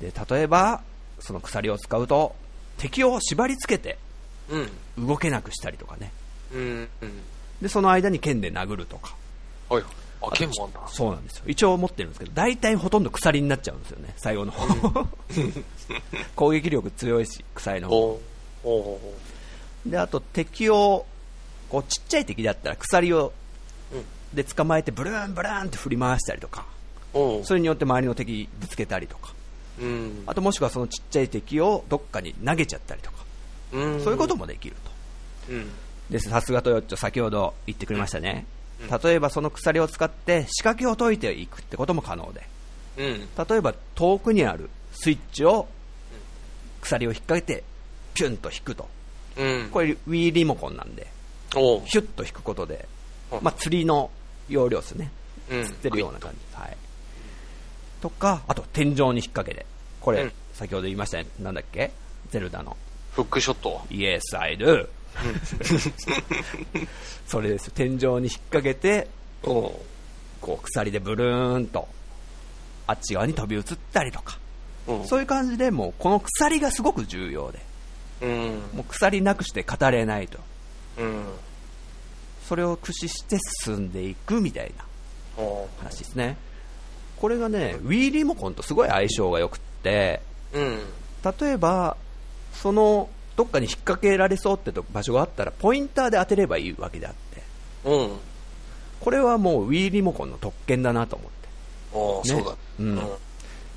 Speaker 2: で例えばその鎖を使うと敵を縛り付けて
Speaker 1: うん。
Speaker 2: 動けなくしたりとかね
Speaker 1: うん。うん。
Speaker 2: でその間に剣で殴るとか
Speaker 1: はい。あ、剣もあんだ。
Speaker 2: そうなんですよ。一応持ってるんですけど大体ほとんど鎖になっちゃうんですよね最後の方。攻撃力強いし鎖の方。であと敵をこうちっちゃい敵だったら鎖を
Speaker 1: うん。
Speaker 2: で捕まえてブルーンブルーンって振り回したりとか。それによって周りの敵ぶつけたりとか。
Speaker 1: うん。
Speaker 2: あともしくはそのちっちゃい敵をどっかに投げちゃったりとか。
Speaker 1: うん。
Speaker 2: そういうこともできると。
Speaker 1: うん。
Speaker 2: でさすがトヨッチョ先ほど言ってくれましたね、
Speaker 1: うん
Speaker 2: 例えばその鎖を使って仕掛けを解いていくってことも可能で。
Speaker 1: うん。
Speaker 2: 例えば遠くにあるスイッチを鎖を引っ掛けてピュンと引くと。
Speaker 1: うん。
Speaker 2: これ Wii リモコンなんで。ヒュッと引くことで、
Speaker 1: はい
Speaker 2: まあ、釣りの要領ですね。
Speaker 1: うん。
Speaker 2: 釣ってるような感じ、はい、とかあと天井に引っ掛けてこれ、
Speaker 1: うん。
Speaker 2: 先ほど言いましたね。なんだっけ？ゼルダの。
Speaker 1: フックショット。
Speaker 2: Yes, I do それですよ天井に引っ掛けて。こう鎖でブルーンとあっち側に飛び移ったりとか
Speaker 1: うん。
Speaker 2: そういう感じでもうこの鎖がすごく重要で
Speaker 1: うん。
Speaker 2: もう鎖なくして語れないと
Speaker 1: うん。
Speaker 2: それを駆使して進んでいくみたいな。話ですねこれがね Wii リモコンとすごい相性が良くって
Speaker 1: うん。
Speaker 2: 例えばそのどっかに引っ掛けられそうってと場所があったらポインターで当てればいいわけであって
Speaker 1: うん。
Speaker 2: これはもう Wii リモコンの特権だなと思ってね
Speaker 1: そうだ。
Speaker 2: うん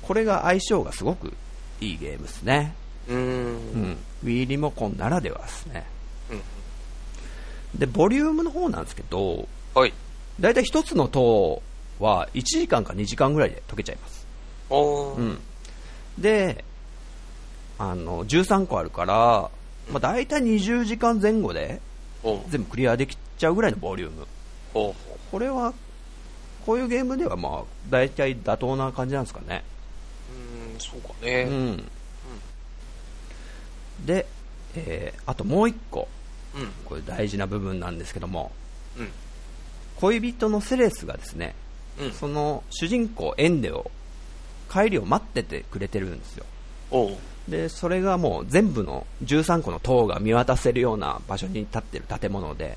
Speaker 2: これが相性がすごくいいゲームですね、
Speaker 1: うん。
Speaker 2: Wii リモコンならではですね
Speaker 1: うん。
Speaker 2: でボリュームの方なんですけど
Speaker 1: はい。
Speaker 2: だいたい1つの塔は1時間か2時間ぐらいで解けちゃいます。
Speaker 1: う
Speaker 2: ん、であの13個あるから、まあ、大体20時間前後で。全部クリアできちゃうぐらいのボリューム。これはこういうゲームではまあ大体妥当な感じなんですかね、
Speaker 1: うん、そうか
Speaker 2: う
Speaker 1: ね。
Speaker 2: ん、で、えーあともう1個
Speaker 1: うん。
Speaker 2: これ大事な部分なんですけども
Speaker 1: うん。
Speaker 2: 恋人のセレスがですね
Speaker 1: うん。
Speaker 2: その主人公エンデを帰りを待っててくれてるんですよ。でそれがもう全部の13個の塔が見渡せるような場所に立ってる建物で。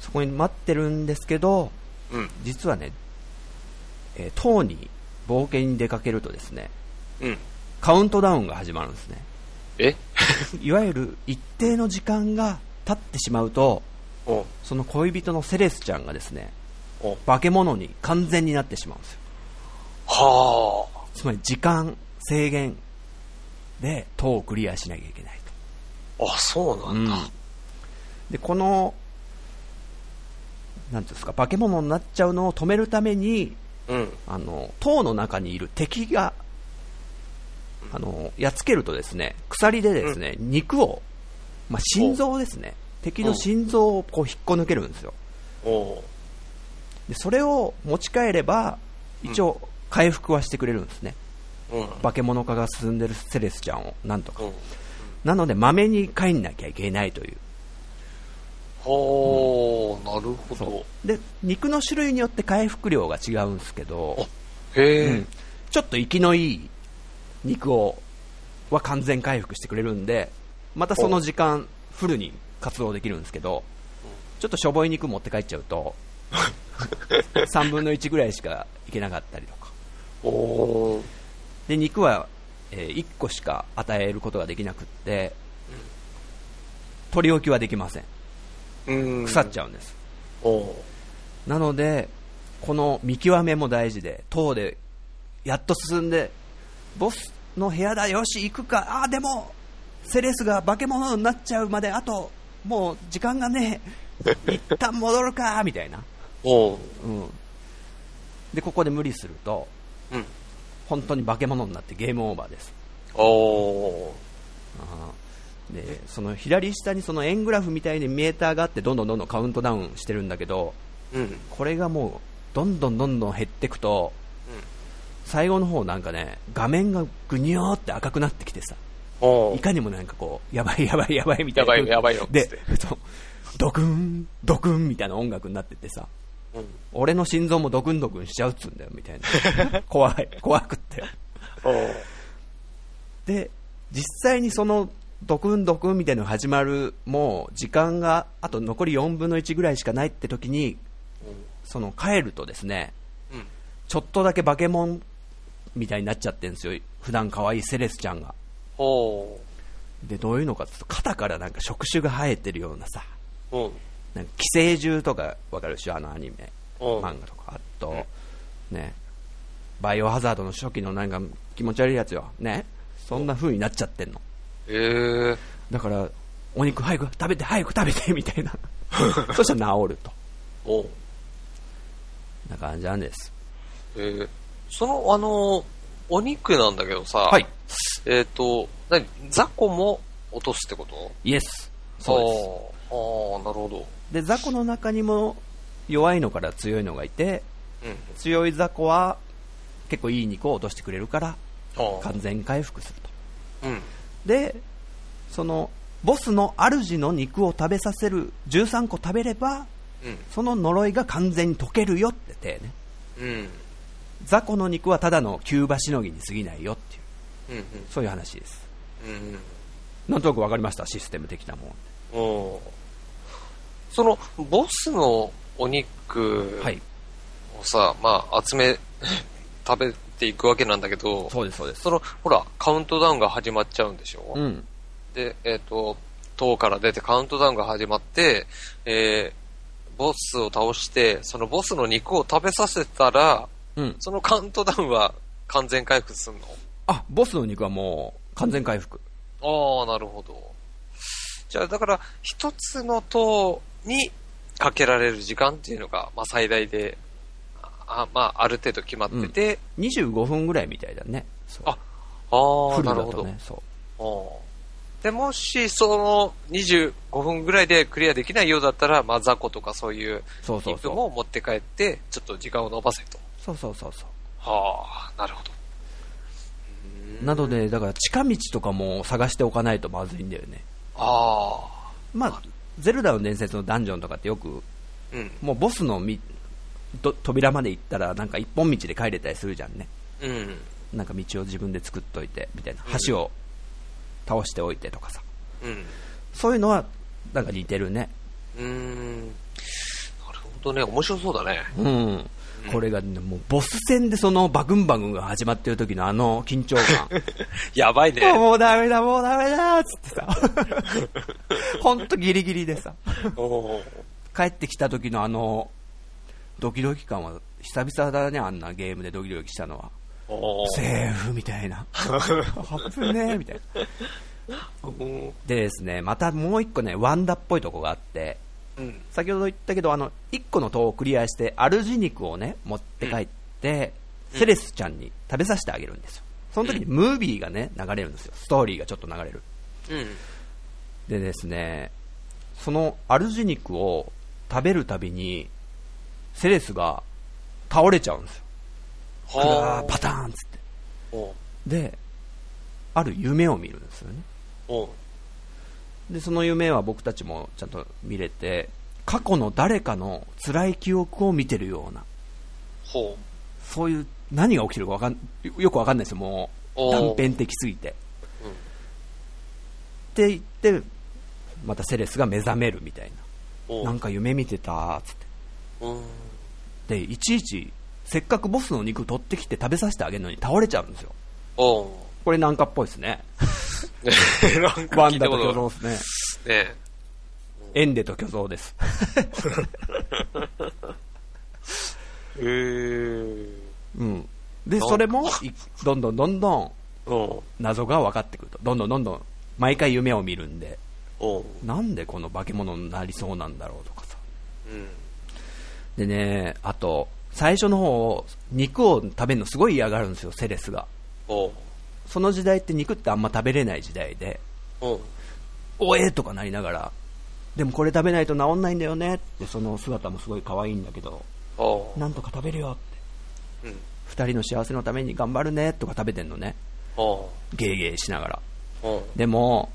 Speaker 2: そこに待ってるんですけど
Speaker 1: うん。
Speaker 2: 実はね、えー塔に冒険に出かけるとですね
Speaker 1: うん。
Speaker 2: カウントダウンが始まるんですね
Speaker 1: え？
Speaker 2: いわゆる一定の時間が経ってしまうと。その恋人のセレスちゃんがですね。化け物に完全になってしまうんですよ
Speaker 1: は
Speaker 2: つまり時間制限で塔をクリアしなきゃいけないと
Speaker 1: あ。あ、そうなんだ。
Speaker 2: でこのなんですか化け物になっちゃうのを止めるために
Speaker 1: うん。
Speaker 2: あの塔の中にいる敵があのやっつけるとですね鎖でですね、肉を、まあ、心臓ですね敵の心臓をこう引っこ抜けるんですよ。でそれを持ち帰れば一応回復はしてくれるんですね、
Speaker 1: うん。
Speaker 2: 化け物化が進んでるセレスちゃんをなんとか
Speaker 1: うん。
Speaker 2: なのでまめに帰んなきゃいけないという
Speaker 1: はあ、なるほど。
Speaker 2: で肉の種類によって回復量が違うんですけど、
Speaker 1: へえ、
Speaker 2: うんちょっと生きのいい肉をは完全回復してくれるんでまたその時間フルに活動できるんですけどちょっとしょぼい肉持って帰っちゃうと 3分の1ぐらいしかいけなかったりとか。
Speaker 1: おー。
Speaker 2: で、肉は、え1個しか与えることができなくって、取り置きはできません。
Speaker 1: うん。
Speaker 2: 腐っちゃうんです。なので、この見極めも大事で、塔でやっと進んで、ボスの部屋だ、よし、行くか、あー、でも、セレスが化け物になっちゃうまで、あと、もう時間がねえ、一旦戻るか、みたいな。うん。で、ここで無理すると、
Speaker 1: うん。
Speaker 2: 本当に化け物になってゲームオーバーです。
Speaker 1: お
Speaker 2: で、その左下にその円グラフみたいにメーターがあって、どんどんどんどんカウントダウンしてるんだけど、
Speaker 1: うん。
Speaker 2: これがもう、どんどんどんどん減っていくと、最後の方なんかね、画面がぐにょーって赤くなってきてさ。いかにもなんかこう、やばいやばいやばいみたいな。
Speaker 1: やばいよやばい
Speaker 2: ドクン、ドクンみたいな音楽になっててさ、
Speaker 1: うん。
Speaker 2: 俺の心臓もドクンドクンしちゃうっつうんだよ、みたいな。怖い、怖くって。で、実際にその、ドクンドクンみたいなのが始まる、もう、時間が、あと残り4分の1ぐらいしかないって時に、その、帰るとですね、
Speaker 1: うん。
Speaker 2: ちょっとだけバケモンみたいになっちゃってるんですよ。普段可愛いセレスちゃんが。で、どういうのかっていうと、肩からなんか触手が生えてるようなさ、
Speaker 1: うん。
Speaker 2: なんか寄生獣とかわかるでしょ？あのアニメ、
Speaker 1: うん
Speaker 2: 漫画とか。あと、ね、バイオハザードの初期のなんか気持ち悪いやつよ。ね。そんな風になっちゃってんの。
Speaker 1: えー。
Speaker 2: だから、お肉早く食べて、早く食べて、みたいな。そしたら治ると。
Speaker 1: おー。
Speaker 2: な感じなんです。
Speaker 1: えー。その、あのー、お肉なんだけどさ、
Speaker 2: はい。
Speaker 1: えっ、と、何？雑魚も落とすってこと？
Speaker 2: イエス。そうです。
Speaker 1: す。あーあー、なるほど。
Speaker 2: で、雑魚の中にも弱いのから強いのがいて、
Speaker 1: うん。
Speaker 2: 強い雑魚は結構いい肉を落としてくれるから完全回復すると。
Speaker 1: うん。
Speaker 2: で、その、ボスの主の肉を食べさせる13個食べれば、
Speaker 1: うん。
Speaker 2: その呪いが完全に解けるよって手ね。
Speaker 1: うん。
Speaker 2: 雑魚の肉はただのキューバしのぎに過ぎないよっていう、
Speaker 1: うん。
Speaker 2: そういう話です。
Speaker 1: うん。
Speaker 2: なんとなくわかりました、システム的なもん。
Speaker 1: うん。おーその、ボスのお肉
Speaker 2: はい。
Speaker 1: をさ、まあ、集め、食べていくわけなんだけど、
Speaker 2: そうです、そうです。
Speaker 1: その、ほら、カウントダウンが始まっちゃうんでしょ、
Speaker 2: うん。
Speaker 1: で、えっ、と、塔から出てカウントダウンが始まって、えー、ボスを倒して、そのボスの肉を食べさせたら、
Speaker 2: うん。
Speaker 1: そのカウントダウンは完全回復する
Speaker 2: あ、ボスの肉はもう完全回復。
Speaker 1: のああ、なるほど。じゃあ、だから、一つの塔にかけられる時間っていうのが、まあ最大で、あまあ、ある程度決まってて、
Speaker 2: 25分ぐらいみたいだね。
Speaker 1: あああ、
Speaker 2: フル
Speaker 1: なるほど。
Speaker 2: そう。
Speaker 1: で、もし、その25分ぐらいでクリアできないようだったら、まあ、雑魚とかそういう肉
Speaker 2: そうそうそう。
Speaker 1: も持って帰って、ちょっと時間を延ばせと。
Speaker 2: そうそうそうそう。
Speaker 1: はあ、なるほど。
Speaker 2: なので、だから近道とかも探しておかないとまずいんだよね。
Speaker 1: ああ、
Speaker 2: まあ、ゼルダの伝説のダンジョンとかってよく、
Speaker 1: うん、
Speaker 2: もうボスのみど扉まで行ったら、なんか一本道で帰れたりするじゃんね。
Speaker 1: うん、
Speaker 2: なんか道を自分で作っといて、みたいな
Speaker 1: うん。
Speaker 2: 橋を倒しておいてとかさ。
Speaker 1: うん。
Speaker 2: そういうのは、なんか似てるね。
Speaker 1: うーん。なるほどね、面白そうだね。
Speaker 2: うん。これがね、もうボス戦でそのバグンバグンが始まってる時のあの緊張感。
Speaker 1: やばいね。
Speaker 2: もうダメだ、もうダメだっつってさ。ほんとギリギリでさ。帰ってきた時のあの、ドキドキ感は久々だね、あんなゲームでドキドキしたのは。セーフみたいな。危ねえみたいな。
Speaker 1: うん
Speaker 2: でですね、またもう一個ね、ワンダっぽいとこがあって、
Speaker 1: うん。
Speaker 2: 先ほど言ったけど、あの、一個の塔をクリアして、アルジ肉をね、持って帰って、
Speaker 1: うん
Speaker 2: セレスちゃんに食べさせてあげるんですよ。その時にムービーがね、流れるんですよ。ストーリーがちょっと流れる。
Speaker 1: うん。
Speaker 2: でですね、そのアルジ肉を食べるたびに、セレスが倒れちゃうんですよ。パターンっつって。で、ある夢を見るんですよね。で、その夢は僕たちもちゃんと見れて、過去の誰かの辛い記憶を見てるような、
Speaker 1: ほ
Speaker 2: そういう何が起きてるかわかんよくわかんないですよ、もう断片的すぎて。
Speaker 1: う。うん。
Speaker 2: って言って、またセレスが目覚めるみたいな。なんか夢見てたーっつって。
Speaker 1: うん。
Speaker 2: で、いちいち、せっかくボスの肉取ってきて食べさせてあげるのに倒れちゃうんですよ。これなんかっぽいですね。
Speaker 1: なんか
Speaker 2: ワンダと
Speaker 1: 聞いたこと
Speaker 2: 巨像ですね。
Speaker 1: ね
Speaker 2: エンデと巨像です。
Speaker 1: え。へー。
Speaker 2: うん。で、それも、いどんどんどんどん
Speaker 1: おう
Speaker 2: 謎が分かってくると。どんどんどんどん、毎回夢を見るんで、
Speaker 1: おう
Speaker 2: なんでこの化け物になりそうなんだろうとかさ。
Speaker 1: うん。
Speaker 2: でね、あと、最初の方、肉を食べるのすごい嫌がるんですよ、セレスが。
Speaker 1: おう
Speaker 2: その時代って肉ってあんま食べれない時代で、
Speaker 1: おう
Speaker 2: おえーとかなりながら、でもこれ食べないと治んないんだよねって、その姿もすごい可愛いんだけど、なんとか食べるよって、
Speaker 1: うん。
Speaker 2: 二人の幸せのために頑張るねとか食べてんのね、ゲーゲーしながら。でも、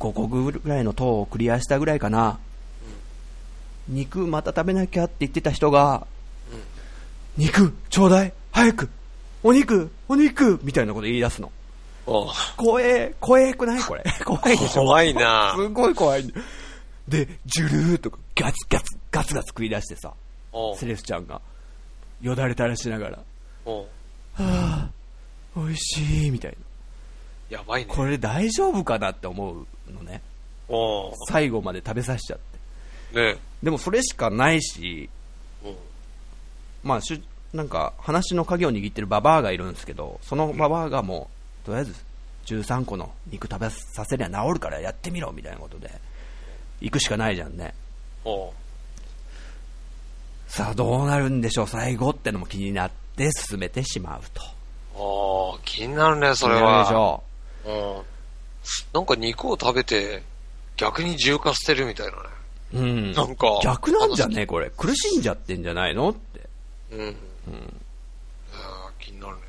Speaker 2: 5個ぐらいの塔をクリアしたぐらいかな、肉また食べなきゃって言ってた人が、肉ちょうだい早くお肉お肉みたいなこと言い出すの。怖え、怖えくない？これ。怖いでしょ
Speaker 1: 怖いな
Speaker 2: すごい怖い。で、ジュルーとかガツガツ、ガツガツ食い出してさ、セレスちゃんが、よだれ垂らしながら、はぁ、美味しい、みたいな。
Speaker 1: やばいね。
Speaker 2: これ大丈夫かなって思うのね。最後まで食べさせちゃって。
Speaker 1: ね
Speaker 2: でもそれしかないし、
Speaker 1: うん。
Speaker 2: まあ、しゅなんか話の鍵を握ってるババアがいるんですけど、そのババアがもう、とりあえず13個の肉食べさせりゃ治るからやってみろみたいなことで、行くしかないじゃんね。さあどうなるんでしょう、最後ってのも気になって進めてしまうと。
Speaker 1: おう気になるね、それは。
Speaker 2: でしょ
Speaker 1: うん。なんか肉を食べて、逆に重化してるみたいなね。
Speaker 2: う。うん。
Speaker 1: なんか
Speaker 2: 逆なんじゃね？これ。苦しんじゃってんじゃないの？って。
Speaker 1: うん。うん。いやー気になるね。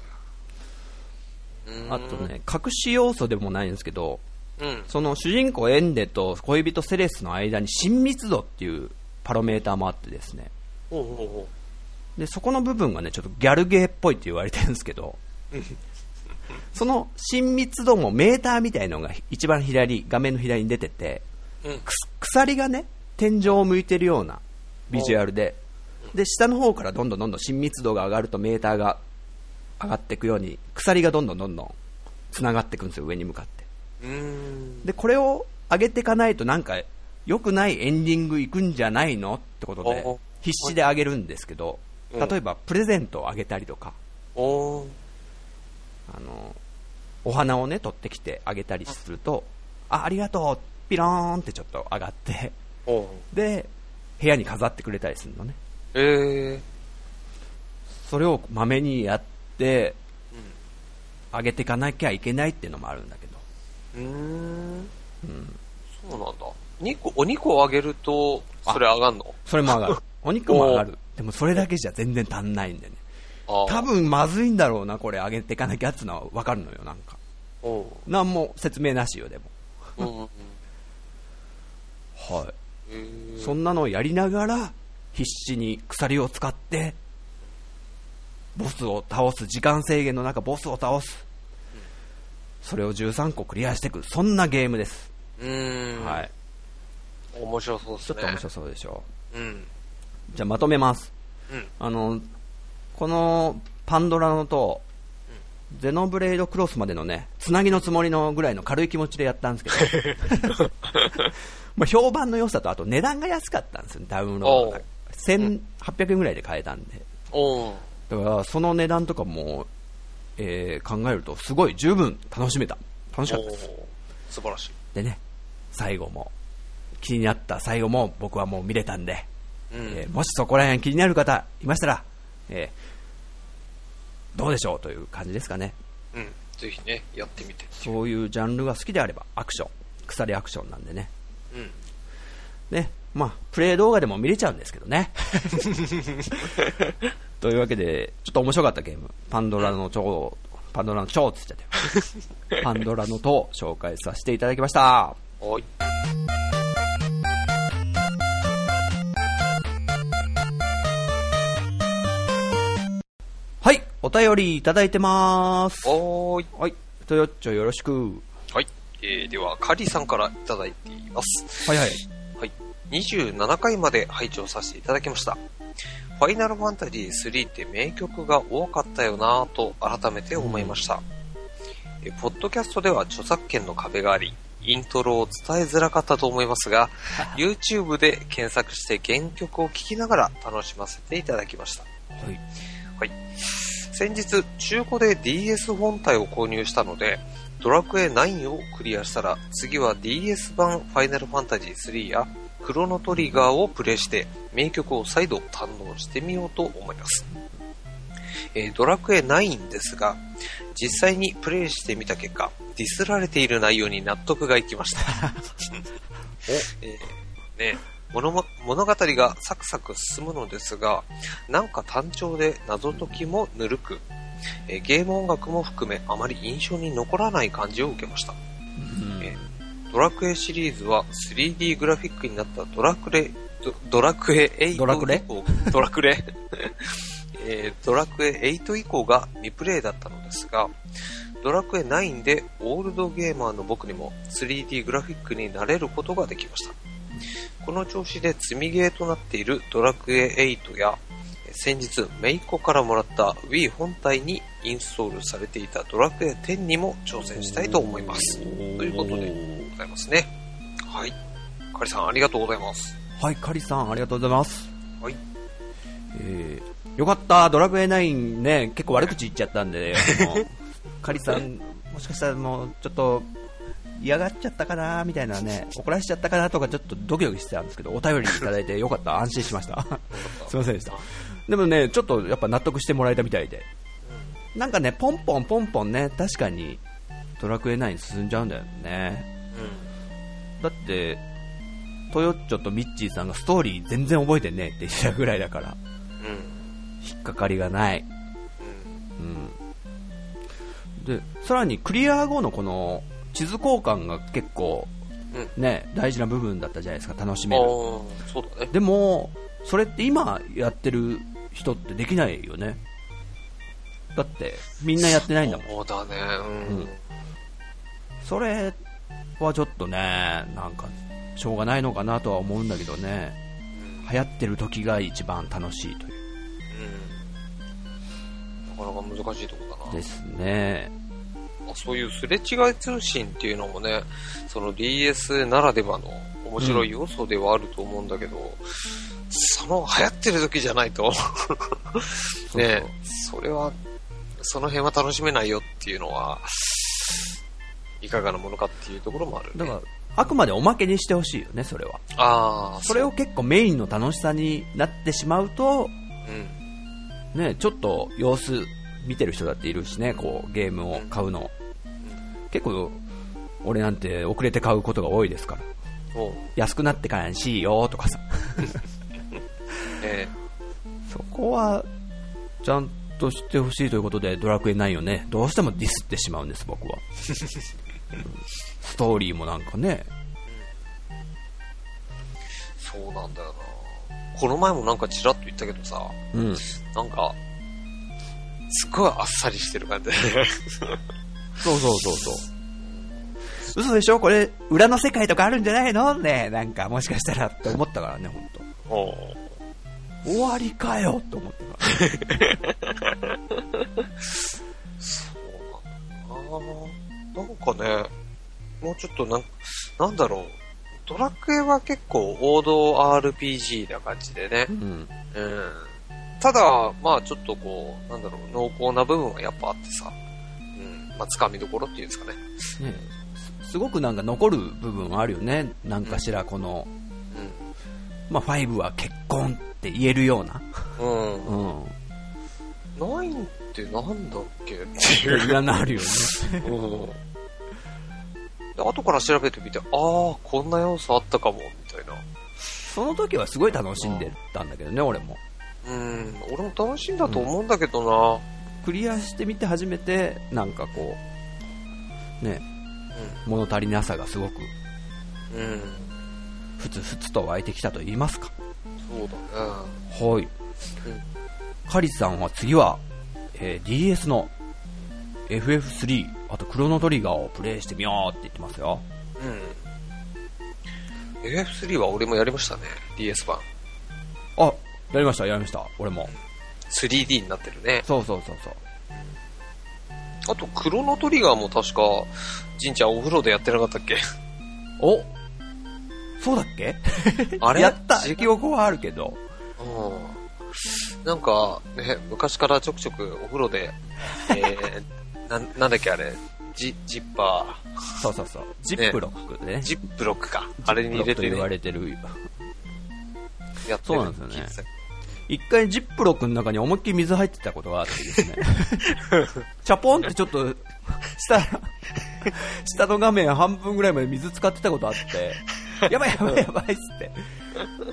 Speaker 1: うん
Speaker 2: あと。ね、隠し要素でもないんですけど、
Speaker 1: うん。
Speaker 2: その主人公エンデと恋人セレスの間に親密度っていうパロメーターもあってですね。
Speaker 1: ほうほうほ
Speaker 2: で、そこの部分がね、ちょっとギャルゲーっぽいって言われてるんですけど、その親密度もメーターみたいのが一番左、画面の左に出てて、
Speaker 1: う。うん。
Speaker 2: くす鎖がね、天井を向いてるようなビジュアルで、で、下の方からどんどんどんどん親密度が上がるとメーターが上がっていくように、鎖がどんどんどんどん繋がっていくんですよ、上に向かって。で、これを上げていかないとなんか良くないエンディングいくんじゃないのってことで
Speaker 1: お、
Speaker 2: 必死で上げるんですけど、
Speaker 1: うん。
Speaker 2: 例えばプレゼントをあげたりとか、
Speaker 1: おー。
Speaker 2: あの、お花をね、取ってきてあげたりすると、あ、ありがとう、ピローンってちょっと上がって、で、部屋に飾ってくれたりするのね。
Speaker 1: えー。
Speaker 2: それをまめにやって、
Speaker 1: う
Speaker 2: 上げていかなきゃいけないっていうのもあるんだけど。
Speaker 1: ん。うーん。そうなんだ。肉、お肉をあげると、それ上がんの？
Speaker 2: それも上がる。お肉も上がる。でもそれだけじゃ全然足んないんでね。多。分まずいんだろうな、これ上げていかなきゃっていうのは分かるのよ、なんか。
Speaker 1: おう
Speaker 2: なんも説明なしよ、でも。
Speaker 1: うんうんうん。
Speaker 2: は
Speaker 1: えー
Speaker 2: い。そんなのをやりながら、必死に鎖を使って、ボスを倒す、時間制限の中、ボスを倒す。それを13個クリアしていく、そんなゲームです。
Speaker 1: うーん。
Speaker 2: はい。
Speaker 1: 面白そうですね。
Speaker 2: ちょっと面白そうでしょ
Speaker 1: うん。
Speaker 2: じゃあまとめます。
Speaker 1: うん。
Speaker 2: あの、このパンドラの塔、ゼノブレードクロスまでのね、つなぎのつもりのぐらいの軽い気持ちでやったんですけど、まあ評判の良さと、あと値段が安かったんですよ、ダウンロード。1800円ぐらいで買えたんで。だから、その値段とかも、えー考えると、すごい十分楽しめた。楽しかったです。
Speaker 1: 素晴らしい。
Speaker 2: でね、最後も、気になった最後も僕はもう見れたんで、
Speaker 1: うん。
Speaker 2: えーもしそこら辺気になる方いましたら、えーどうでしょう？という感じですかね。
Speaker 1: うん。ぜひね、やってみて。
Speaker 2: そういうジャンルが好きであれば、アクション、鎖アクションなんでね。
Speaker 1: うん。
Speaker 2: ね、まあ、プレイ動画でも見れちゃうんですけどね。というわけで、ちょっと面白かったゲーム、パンドラの蝶、パンドラの蝶って言っちゃって、パンドラの塔を紹介させていただきました。
Speaker 1: おい。
Speaker 2: はい、お便りいただいてます。
Speaker 1: おーい。
Speaker 2: はい、とよっちょよろしく。
Speaker 1: はい。えー、では、カリーさんからいただいています。
Speaker 2: はいはい。
Speaker 1: はい。27回まで拝聴させていただきました。ファイナルファンタジー3って名曲が多かったよなぁと改めて思いました。えポッドキャストでは著作権の壁があり、イントロを伝えづらかったと思いますが、YouTube で検索して原曲を聴きながら楽しませていただきました。
Speaker 2: はい。
Speaker 1: はい。先日、中古で DS 本体を購入したので、ドラクエ9をクリアしたら、次は DS 版ファイナルファンタジー3やクロノトリガーをプレイして、名曲を再度堪能してみようと思います。えードラクエ9ですが、実際にプレイしてみた結果、ディスられている内容に納得がいきました。えーね、物も物語がサクサク進むのですが、なんか単調で謎解きもぬるく、えーゲーム音楽も含めあまり印象に残らない感じを受けました。えードラクエシリーズは 3D グラフィックになったドラクレ、ドドラクエ8
Speaker 2: ドラクレ
Speaker 1: 以降ドラクレ、えードラクエ 8 以降が未プレイだったのですが、ドラクエ9でオールドゲーマーの僕にも 3D グラフィックになれることができました。この調子で積みゲーとなっているドラクエ8や、先日、メイコからもらった Wii 本体にインストールされていたドラクエ10にも挑戦したいと思います。ということでございますね。はい。カリさん、ありがとうございます。
Speaker 2: はい、カリさん、ありがとうございます。
Speaker 1: はい。
Speaker 2: えー、よかった、ドラクエ9ね、結構悪口言っちゃったんで、カリさん、もしかしたらもう、ちょっと、嫌がっちゃったかなみたいなね、怒らしちゃったかなとか、ちょっとドキドキしてたんですけど、お便りいただいてよかった、安心しました。すいませんでした。でもね、ちょっとやっぱ納得してもらえたみたいで。なんかね、ポンポンポンポンね、確かに、ドラクエ9進んじゃうんだよね。だって、トヨッチョとミッチーさんがストーリー全然覚えてねえって言ってたぐらいだから。引っかかりがない。で、さらにクリア後のこの地図交換が結構
Speaker 1: うん。
Speaker 2: ね、大事な部分だったじゃないですか、楽しめる。
Speaker 1: ー、そうだね。
Speaker 2: でも、それって今やってる人ってできないよね。だって、みんなやってないんだもん。
Speaker 1: そうだね。うん。
Speaker 2: うんそれはちょっとね、なんか、しょうがないのかなとは思うんだけどね。流行ってる時が一番楽しいという。
Speaker 1: うん。なかなか難しいとこだな。
Speaker 2: ですね。
Speaker 1: まあそういうすれ違い通信っていうのもね、その DS ならではの面白い要素ではあると思うんだけど、その流行ってる時じゃないと、ねそれは、その辺は楽しめないよっていうのは、いかがなものかっていうところもある、ね。
Speaker 2: だから、あくまでおまけにしてほしいよね、それは。
Speaker 1: ああ、
Speaker 2: それを結構メインの楽しさになってしまうと、
Speaker 1: うん。
Speaker 2: ね、ちょっと様子見てる人だっているしね、こう、ゲームを買うの。結構、俺なんて遅れて買うことが多いですから。安くなってからにしいよとかさ。
Speaker 1: え
Speaker 2: そこは、ちゃんとしてほしいということで、ドラクエ9をね、どうしてもディスってしまうんです、僕は。ストーリーもなんかね、
Speaker 1: そうなんだよな。この前もなんかチラッと言ったけどさ、
Speaker 2: うん。
Speaker 1: なんか、すっごいあっさりしてる感じで。
Speaker 2: そうそうそうそう。嘘でしょ？これ、裏の世界とかあるんじゃないの？ねなんか、もしかしたらって思ったからね、本当終わりかよって思ったから。
Speaker 1: そうなんだななんかね、もうちょっとなん、なんだろう。ドラクエは結構王道 RPG な感じでね
Speaker 2: う。ん。
Speaker 1: うん。ただ、まあちょっとこう、なんだろう、濃厚な部分はやっぱあってさ。うん。まあ掴みどころっていうんですかね。
Speaker 2: ねすすごくなんか残る部分はあるよね。なんかしらこの、まあ、5は結婚って言えるような。
Speaker 1: うん。うん。
Speaker 2: うん。
Speaker 1: ナインってなんだっけ？っていう。
Speaker 2: がなるよね。
Speaker 1: うん。で後から調べてみて、ああ、こんな要素あったかも、みたいな。
Speaker 2: その時はすごい楽しんでたんだけどね、俺も。
Speaker 1: うん、俺も楽しいんだと思うんだけどな。
Speaker 2: クリアしてみて初めて、なんかこう、ね、物足りなさがすごく、
Speaker 1: うん。うん。
Speaker 2: ふつふつと湧いてきたと言いますか。
Speaker 1: そうだね。
Speaker 2: はい。カリスさんは次は、えー DS の FF3、あとクロノトリガーをプレイしてみようって言ってますよ。
Speaker 1: うん。FF3 は俺もやりましたね。DS 版。
Speaker 2: あ、やりました、やりました。俺も。
Speaker 1: 3D になってるね。
Speaker 2: そうそうそうそう。
Speaker 1: あと、クロノトリガーも確か、じんちゃんお風呂でやってなかったっけ？
Speaker 2: おそうだっけ？
Speaker 1: あれ？
Speaker 2: やった記憶はあるけど。
Speaker 1: うん。なんか、ね、昔からちょくちょくお風呂で、えー、なん、なんだっけあれ、ジ、ジッパ
Speaker 2: そうそうそう。ジップロックでね。
Speaker 1: ー、ジップロックか。あれに入れて、ね
Speaker 2: 言わ、れてる。
Speaker 1: やってる
Speaker 2: そうなんですよね一回ジップロックの中に思いっきり水入ってたことがあってですね。チャポンってちょっと、下、下の画面半分ぐらいまで水使ってたことあって、やばいやばいやばいっつって。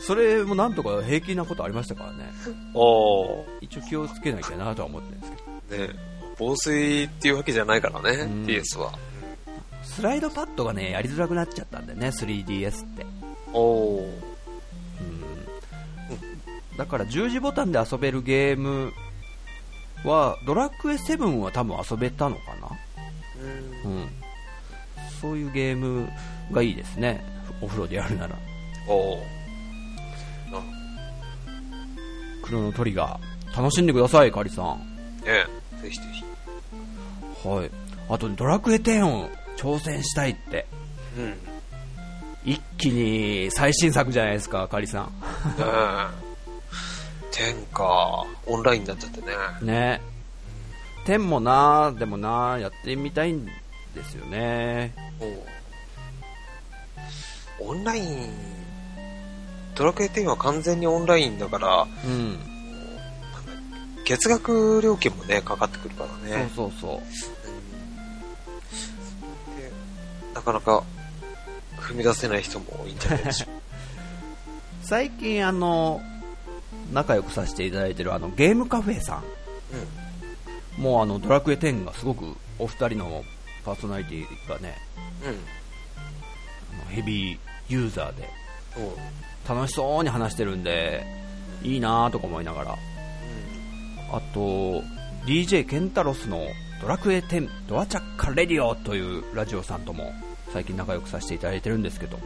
Speaker 2: それもなんとか平気なことありましたからね。
Speaker 1: おー。
Speaker 2: 一応気をつけなきゃなとは思ってるんですけど。
Speaker 1: ね防水っていうわけじゃないからね、
Speaker 2: うん
Speaker 1: DS は。
Speaker 2: スライドパッドがね、やりづらくなっちゃったんだよね、3DS って。
Speaker 1: おー。
Speaker 2: うんだから十字ボタンで遊べるゲームは、ドラクエ7は多分遊べたのかな
Speaker 1: うん
Speaker 2: うん。そういうゲームがいいですね。お風呂でやるなら。
Speaker 1: おー。な
Speaker 2: クロノトリガー。楽しんでください、カリさん。
Speaker 1: ねぜひぜひ。
Speaker 2: はい。あと、ドラクエ10を挑戦したいって。
Speaker 1: うん。
Speaker 2: 一気に最新作じゃないですか、カリさ
Speaker 1: ねえ。天か。オンラインになっちゃってね。
Speaker 2: ん。ね。10もなでもなやってみたいんですよね。
Speaker 1: おオンライン、ドラクエ10は完全にオンラインだから、
Speaker 2: うん。
Speaker 1: 月額料金もね、かかってくるからね。
Speaker 2: そうそうそう。
Speaker 1: うんでなかなか踏み出せない人も多いんじゃないでしょう
Speaker 2: 最近あの、仲良くさせていただいてるあのゲームカフェさん。もうあのドラクエ10がすごくお二人のパーソナリティがね、
Speaker 1: うん。うん。
Speaker 2: あのヘビーユーザーで楽しそうに話してるんで、いいなぁとか思いながら。あと、DJ ケンタロスのドラクエ10ドアチャッカレディオというラジオさんとも最近仲良くさせていただいてるんですけど、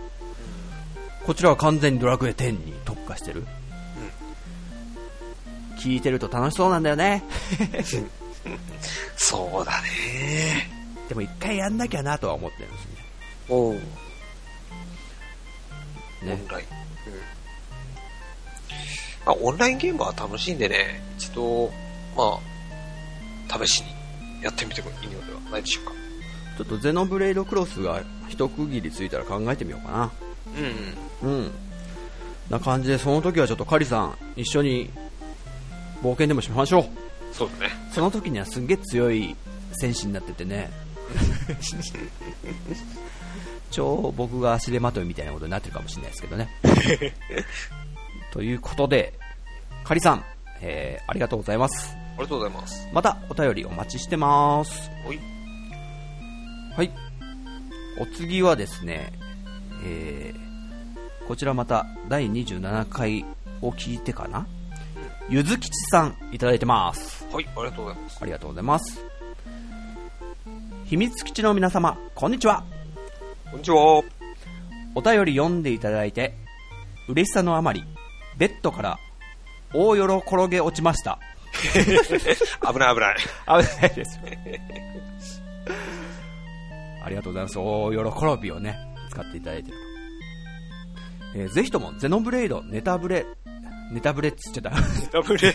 Speaker 2: こちらは完全にドラクエ10に特化してる。聞いてると楽しそうなんだよね。
Speaker 1: そうだね。
Speaker 2: でも一回やんなきゃなとは思ってるんですね。
Speaker 1: オンライン。うん。まあ、オンラインゲームは楽しいんでね、一度、まあ、試しにやってみてもいいのではないでしょうか。
Speaker 2: ちょっとゼノブレイドクロスが一区切りついたら考えてみようかな。
Speaker 1: うん。
Speaker 2: うん。な感じで、その時はちょっとカリさん、一緒に冒険でもしましょう。
Speaker 1: そうだね。
Speaker 2: その時にはすんげえ強い戦士になっててね。超僕が足手まといみたいなことになってるかもしれないですけどね。ということで、カリさん、えー、ありがとうございます。
Speaker 1: ありがとうございます。
Speaker 2: またお便りお待ちしてます。
Speaker 1: おい。
Speaker 2: はい。お次はですね、えー、こちらまた第27回を聞いてかなゆずきちさんいただいてます。
Speaker 1: はい、ありがとうございます。
Speaker 2: ありがとうございます。秘密基地の皆様、こんにちは。
Speaker 1: こんにちは。
Speaker 2: お便り読んでいただいて、嬉しさのあまり、ベッドから大よろ転げ落ちました。
Speaker 1: 危ない危ない。
Speaker 2: 危ないです。ありがとうございます。大喜びをね、使っていただいてると。えーぜひとも、ゼノブレイド、ネタブレ、ネタブレっつっちゃった。
Speaker 1: ダブル。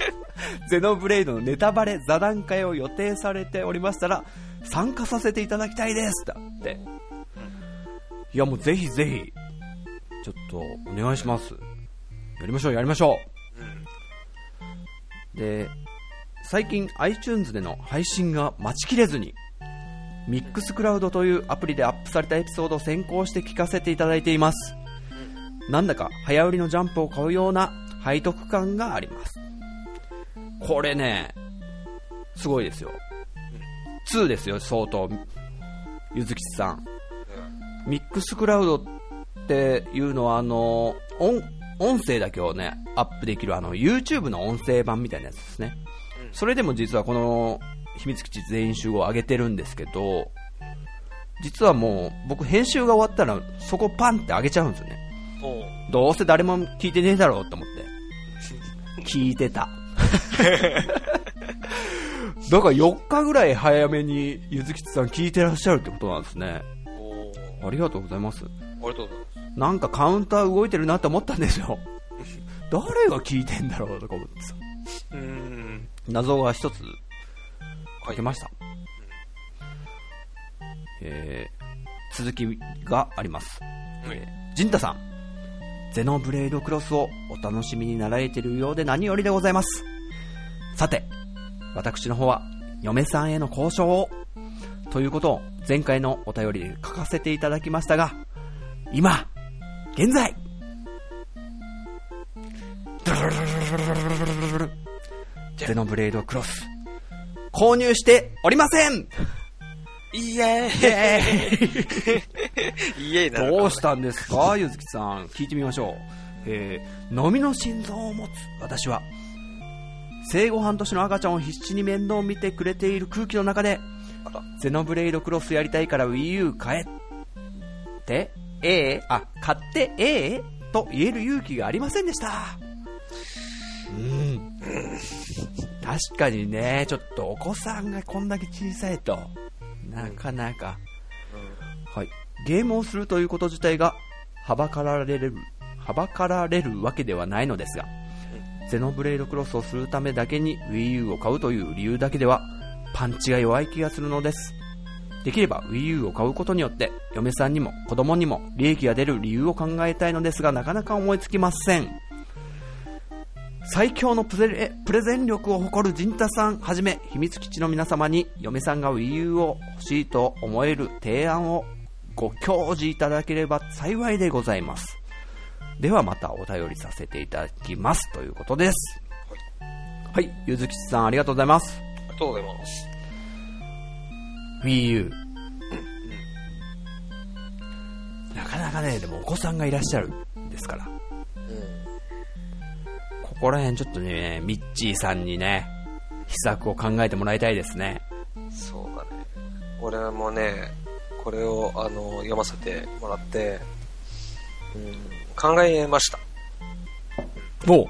Speaker 2: ゼノブレイドのネタバレ座談会を予定されておりましたら、参加させていただきたいですだって。いや、もうぜひぜひ、ちょっとお願いします。やりましょう、やりましょう。で、最近 iTunes での配信が待ちきれずに、ミックスクラウドというアプリでアップされたエピソードを先行して聞かせていただいています。なんだか早売りのジャンプを買うような背徳感があります。これね、すごいですよ。2ですよ、相当。ゆずきちさん。ミックスクラウドっていうのは、あの、音、音声だけをね、アップできる、あの、YouTube の音声版みたいなやつですね。それでも実はこの、秘密基地全員集合を上げてるんですけど、実はもう、僕編集が終わったら、そこパンって上げちゃうんですよね。どうせ誰も聞いてねえだろうと思って。聞いてた。だから4日ぐらい早めにゆずきちさん聞いてらっしゃるってことなんですね。ありがとうございます。
Speaker 1: ありがとうございます。
Speaker 2: なんかカウンター動いてるなって思ったんですよ。誰が聞いてんだろうとか思ってさ。
Speaker 1: うーん。
Speaker 2: 謎が一つ
Speaker 1: はい
Speaker 2: 解け。ました。えー、続きがあります。
Speaker 1: はい
Speaker 2: ジンタさん、ゼノブレードクロスをお楽しみになられているようで何よりでございます。さて、私の方は、嫁さんへの交渉を、ということを前回のお便りで書かせていただきましたが、今、現在、ゼノブレードクロス、購入しておりません。
Speaker 1: イエ
Speaker 2: ーイ。
Speaker 1: ーイ。イエーイ
Speaker 2: どうしたんですかゆずきさん。聞いてみましょう。えー、飲みの心臓を持つ私は、生後半年の赤ちゃんを必死に面倒を見てくれている空気の中でゼノブレイドクロスやりたいから Wii U 買えって、ええ？あ、買ってええ？と言える勇気がありませんでした。うん。確かにね、ちょっとお子さんがこんだけ小さいと、なかなか、はい、ゲームをするということ自体がはばかられるはばかられるわけではないのですが、ゼノブレイドクロスをするためだけに Wii U を買うという理由だけではパンチが弱い気がするのです。できれば Wii U を買うことによって嫁さんにも子供にも利益が出る理由を考えたいのですがなかなか思いつきません。最強のプレプレゼン力を誇る陣太さんはじめ秘密基地の皆様に嫁さんが Wii U を欲しいと思える提案をご教示いただければ幸いでございます。ではまたお便りさせていただきますということです。はい、ゆずきちさんありがとうございます。
Speaker 1: りがとうございます。
Speaker 2: Wii U なかなかねでもお子さんがいらっしゃるんですからここら辺ちょっとねミッチーさんにね秘策を考えてもらいたいですね
Speaker 1: うん。そうだね。俺もね、これを、あの、読ませてもらって、うん、考えました。
Speaker 2: おう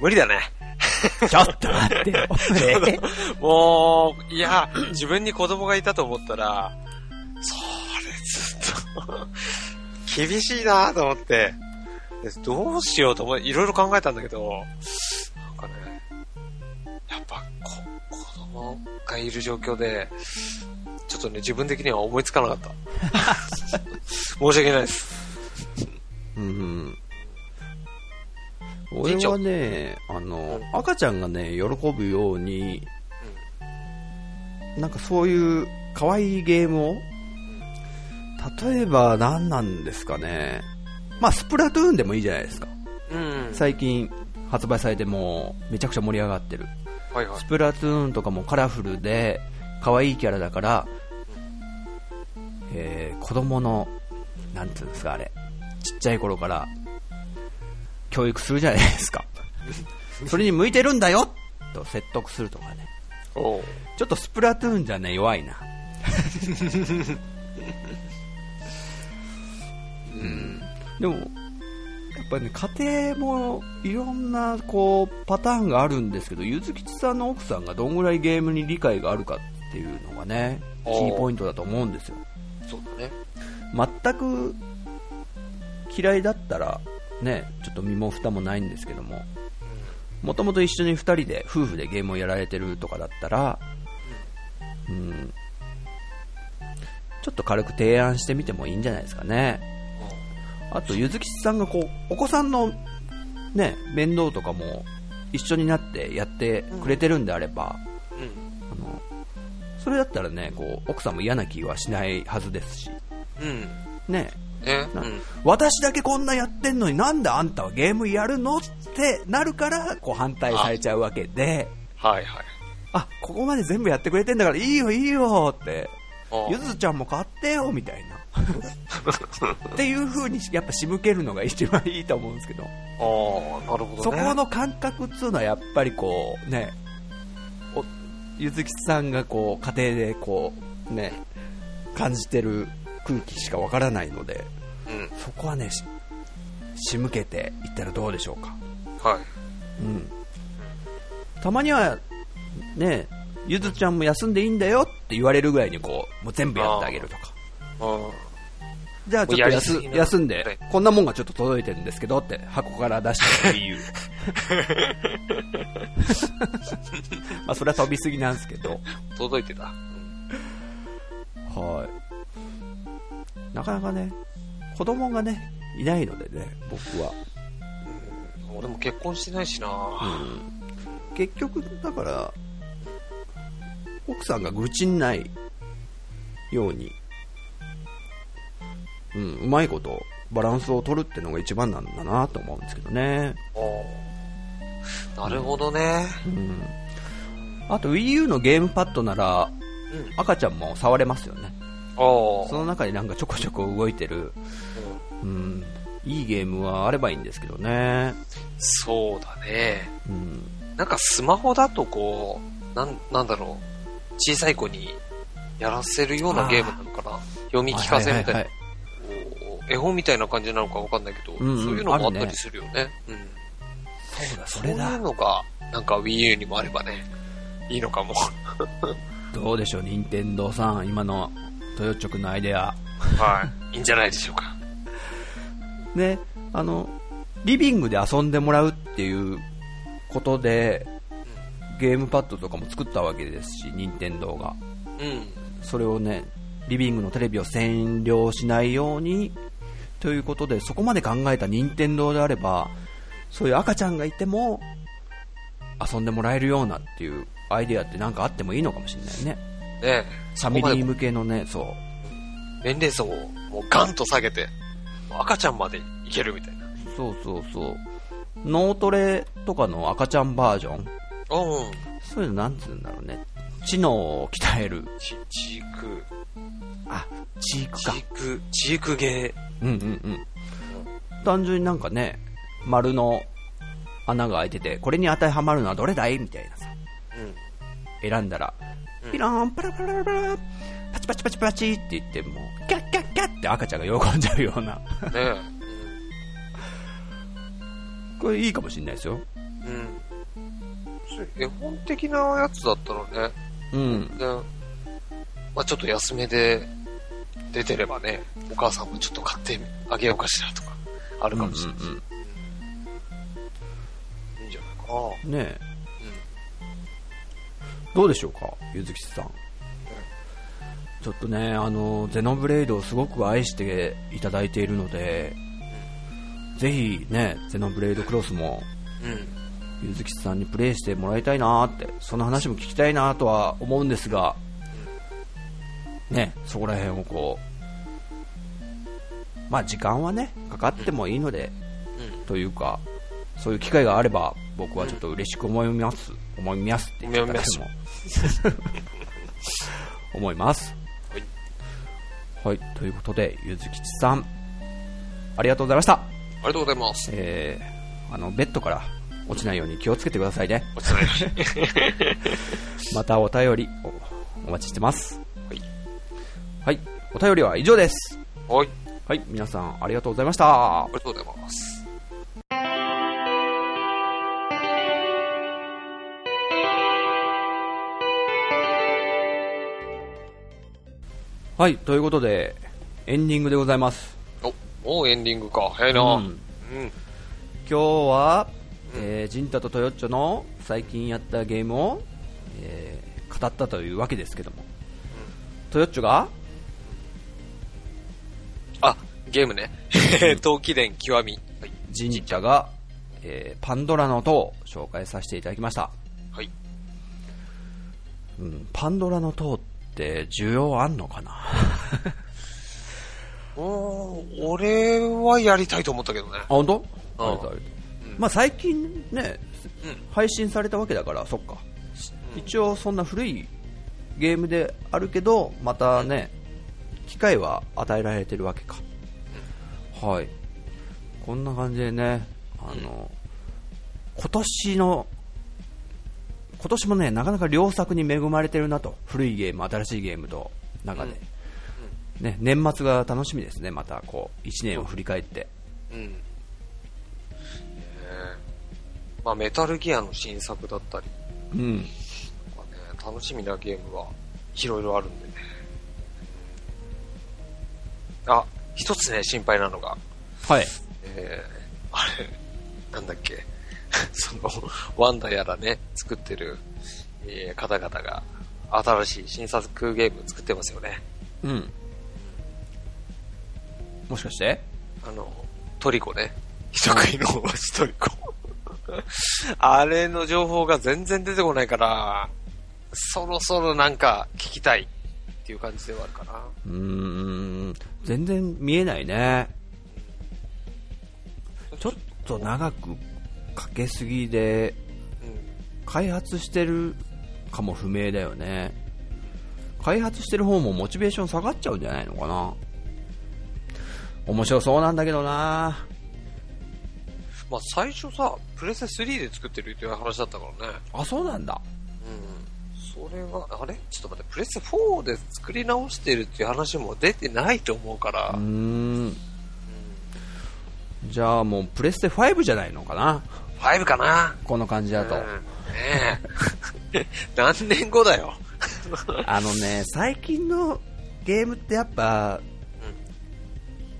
Speaker 1: 無理だね。
Speaker 2: ちょっと待ってよえ
Speaker 1: もう、いや、自分に子供がいたと思ったら、それずっと、厳しいなと思って、でどうしようと思い、いろいろ考えたんだけど、なんかね、やっぱこ、子供がいる状況で、ちょっとね、自分的には思いつかなかった。申し訳ないです。
Speaker 2: うん俺はねあの赤ちゃんがね喜ぶようになんかそういう可愛いゲームを例えば何なんですかね。まあスプラトゥーンでもいいじゃないですか。
Speaker 1: うん。
Speaker 2: 最近発売されてもうめちゃくちゃ盛り上がってる。
Speaker 1: はいはい。
Speaker 2: ス。プラトゥーンとかもカラフルで可愛いキャラだから、えー子供のなんていうんですかあれ。ちっちゃい頃から教育するじゃないですか。それに向いてるんだよ。と説得するとかね。ちょっとスプラトゥーンじゃね弱いな。うん。でもやっぱりね家庭もいろんなこうパターンがあるんですけどゆずきちさんの奥さんがどんぐらいゲームに理解があるかっていうのがねキ
Speaker 1: ー
Speaker 2: ポイントだと思うんですよ。
Speaker 1: そうだね。
Speaker 2: 全く嫌いだったらねちょっと身も蓋もないんですけども。もともと一緒に2人で夫婦でゲームをやられてるとかだったら、うん、ちょっと軽く提案してみてもいいんじゃないですかね。あとゆずきさんがこうお子さんの、ね、面倒とかも一緒になってやってくれてるんであれば、
Speaker 1: うん。
Speaker 2: あのそれだったらねこう奥さんも嫌な気はしないはずですし、
Speaker 1: うん。
Speaker 2: ね、
Speaker 1: ね。
Speaker 2: な
Speaker 1: うん。
Speaker 2: 私だけこんなやってんのになんであんたはゲームやるのってなるからこう反対されちゃうわけで
Speaker 1: はいはい。
Speaker 2: あここまで全部やってくれてんだからいいよいいよって
Speaker 1: あ
Speaker 2: ゆずちゃんも買ってよみたいな っていう風にやっぱ仕向けるのが一番いいと思うんですけど、
Speaker 1: ああ、なるほどね。
Speaker 2: そこの感覚っつうのはやっぱりこうねおゆずきさんがこう家庭でこうね感じてる空気しかわからないので
Speaker 1: うん。
Speaker 2: そこはねし仕向けていったらどうでしょうか
Speaker 1: はい。
Speaker 2: うん。たまには、ね、ゆずちゃんも休んでいいんだよって言われるぐらいにこう、もう全部やってあげるとか。
Speaker 1: うん。
Speaker 2: じゃあちょっと
Speaker 1: やすぎな
Speaker 2: 休んで
Speaker 1: はい、
Speaker 2: こんなもんがちょっと届いてるんですけどって箱から出した理由。まあそれは飛びすぎなんですけど。
Speaker 1: 届いてた。
Speaker 2: はい。なかなかね、子供がね、いないのでね、僕は。
Speaker 1: うん。俺も結婚してないしな
Speaker 2: 結局、だから、奥さんが愚痴んないように、うん、うまいことバランスを取るってのが一番なんだなと思うんですけどね。
Speaker 1: なるほどね。
Speaker 2: うん。あと Wii U のゲームパッドなら、
Speaker 1: うん。
Speaker 2: 赤ちゃんも触れますよね。その中になんかちょこちょこ動いてる、うん、いいゲームはあればいいんですけどね。
Speaker 1: そうだね。
Speaker 2: うん。
Speaker 1: なんかスマホだとこう、なん、なんだろう。小さい子にやらせるようなゲームなのかな。読み聞かせみたいな。
Speaker 2: はいはいはい
Speaker 1: こう絵本みたいな感じなのかわかんないけど、
Speaker 2: うんうん
Speaker 1: そういうのもあったりするよね。うん。
Speaker 2: そうだ、そ
Speaker 1: そういうのが、なんか Wii U にもあればね、いいのかも。
Speaker 2: どうでしょう、任天堂さん、今のトヨチョクのアイデア。
Speaker 1: はい。いいんじゃないでしょうか。
Speaker 2: ね、あの、リビングで遊んでもらうっていうことで、ゲームパッドとかも作ったわけですし、任天堂が。
Speaker 1: うん。
Speaker 2: それをね、リビングのテレビを占領しないように、ということで、そこまで考えた任天堂であれば、そういう赤ちゃんがいても、遊んでもらえるようなっていうアイデアってなんかあってもいいのかもしれないね。
Speaker 1: ねえ。
Speaker 2: ファミリー向けのね、そう。
Speaker 1: 年齢層をもうガンと下げて、赤ちゃんまでいけるみたいな。
Speaker 2: そうそうそう。脳トレとかの赤ちゃんバージョン？
Speaker 1: うん。
Speaker 2: そういうのなんつうんだろうね。知能を鍛える。
Speaker 1: ち、チーク、
Speaker 2: あ、チークか。
Speaker 1: チーク、チークゲ
Speaker 2: うんうんうん。単純になんかね、丸の穴が開いてて、これに当てはまるのはどれだい？みたいなさ。
Speaker 1: ー。うん。
Speaker 2: 選んだら、
Speaker 1: うん
Speaker 2: ピローン、パラパラパラ、パチパチパチパチって言ってもう、キャッキャッキャッって赤ちゃんが喜んじゃうような。
Speaker 1: ねえ。
Speaker 2: これいいかもしんないですよ。
Speaker 1: うん。絵本的なやつだったらね、
Speaker 2: うん。
Speaker 1: で、まあちょっと安めで出てればね、お母さんもちょっと買ってあげようかしらとか、あるかもしれない。
Speaker 2: うんうん
Speaker 1: うんいいんじゃないかな。
Speaker 2: うんねえ
Speaker 1: う
Speaker 2: どうでしょうか、ゆずきさん。ちょっとね、あの、ゼノブレイドをすごく愛していただいているので、ぜひね、ゼノブレイドクロスも、
Speaker 1: ん。うん。
Speaker 2: ゆずきさんにプレイしてもらいたいなーって、その話も聞きたいなとは思うんですが、ね、そこら辺をこう、まあ時間はね、かかってもいいので、
Speaker 1: うん。
Speaker 2: というか、そういう機会があれば、僕はちょっと嬉しく思います。思いますって言ったも。思います。
Speaker 1: はい。
Speaker 2: はい、ということで、ゆずきちさん、ありがとうございました。
Speaker 1: ありがとうございます。
Speaker 2: えー、あの、ベッドから落ちないように気をつけてくださいね。
Speaker 1: お疲れ様でし
Speaker 2: またお便りおお待ちしてます。
Speaker 1: はい。
Speaker 2: はい、お便りは以上です。
Speaker 1: た。はい。
Speaker 2: はい、皆さんありがとうございました
Speaker 1: あ。りがとうございます。
Speaker 2: はい、ということで、エンディングでございます。
Speaker 1: お、もうエンディングか。早いな。
Speaker 2: う
Speaker 1: うんん。
Speaker 2: 今日は、えー、ジンタとトヨッチョの最近やったゲームを、えー語ったというわけですけども、トヨッチョが、
Speaker 1: あ、ゲームね。陶器伝極み。はい。
Speaker 2: ジンタが、えーパンドラの塔を紹介させていただきました。
Speaker 1: はい。
Speaker 2: うん、パンドラの塔って需要あんのかな？
Speaker 1: おー俺はやりたいと思ったけどね。
Speaker 2: あ、本当？
Speaker 1: うん
Speaker 2: あありがとう
Speaker 1: うん
Speaker 2: まあ最近ね、
Speaker 1: うん。
Speaker 2: 配信されたわけだから、そっか。一応そんな古いゲームであるけど、またね、機会は与えられてるわけか。はい。こんな感じでね、あの、今年の、今年もね、なかなか良作に恵まれてるなと。古いゲーム、新しいゲームと、中で。ね、年末が楽しみですね、またこう、1年を振り返って。
Speaker 1: うん。ねまあ、メタルギアの新作だったり、
Speaker 2: うん。
Speaker 1: ね、楽しみなゲームはいろいろあるんでね。あ、一つね、心配なのが、
Speaker 2: はい。
Speaker 1: えー、あれ、なんだっけ、その、ワンダやらね、作ってる、えー方々が、新しい新作ゲーム作ってますよね。
Speaker 2: うん。もしかして？
Speaker 1: あの、トリコね。人食いの大橋トリコ。あれの情報が全然出てこないから、そろそろなんか聞きたいっていう感じではあるかな。
Speaker 2: うーん。全然見えないね。ちょっと長くかけすぎで、
Speaker 1: うん。
Speaker 2: 開発してるかも不明だよね。開発してる方もモチベーション下がっちゃうんじゃないのかな。面白そうなんだけどな
Speaker 1: まあ最初さ、プレステ3で作ってるっていう話だったからね。
Speaker 2: あ、そうなんだ。
Speaker 1: うん。それは、あれ？ちょっと待って、プレステ4で作り直してるっていう話も出てないと思うから。
Speaker 2: う
Speaker 1: ん。
Speaker 2: じゃあもうプレステ5じゃないのかな。
Speaker 1: 5かな
Speaker 2: この感じだと。
Speaker 1: うんねえ。何年後だよ。
Speaker 2: あのね、最近のゲームってやっぱ、